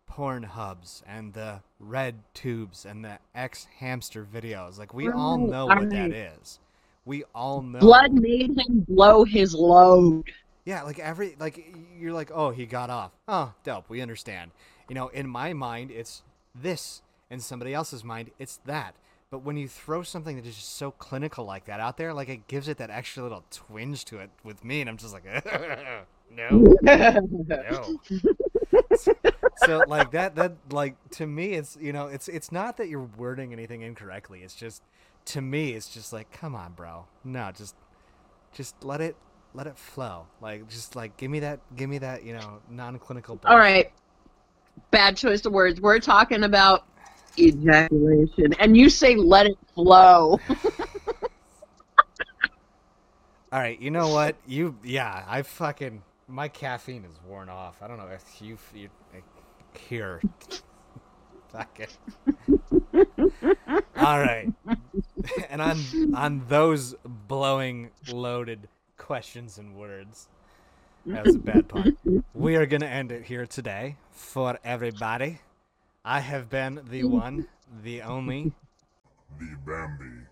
porn hubs and the red tubes and the ex hamster videos like we all know what that is we all know Blood made him blow his load. yeah, like every like you're like, oh, he got off. Oh, dope. We understand. You know, in my mind, it's this. In somebody else's mind, it's that. But when you throw something that is just so clinical like that out there, like it gives it that extra little twinge to it with me, and I'm just like, [LAUGHS] no, [LAUGHS] no. [LAUGHS] so like that, that like to me, it's you know, it's it's not that you're wording anything incorrectly. It's just to me, it's just like, come on, bro. No, just just let it let it flow. Like just like give me that give me that you know non-clinical. All right. Bad choice of words. We're talking about ejaculation, and you say let it flow. [LAUGHS] All right, you know what? You yeah, I fucking my caffeine is worn off. I don't know if you you here. [LAUGHS] All right. [LAUGHS] And on on those blowing loaded questions and words. That was a bad pun. We are to end it here today for everybody. I have been the one, the only. The Bambi.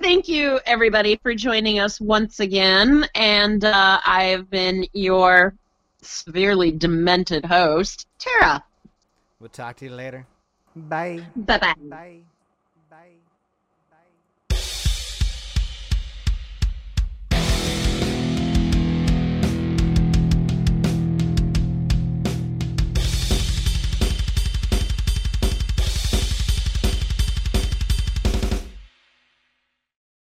Thank you, everybody, for joining us once again. And uh, I've been your severely demented host, Tara. We'll talk to you later. Bye. Bye bye. Bye.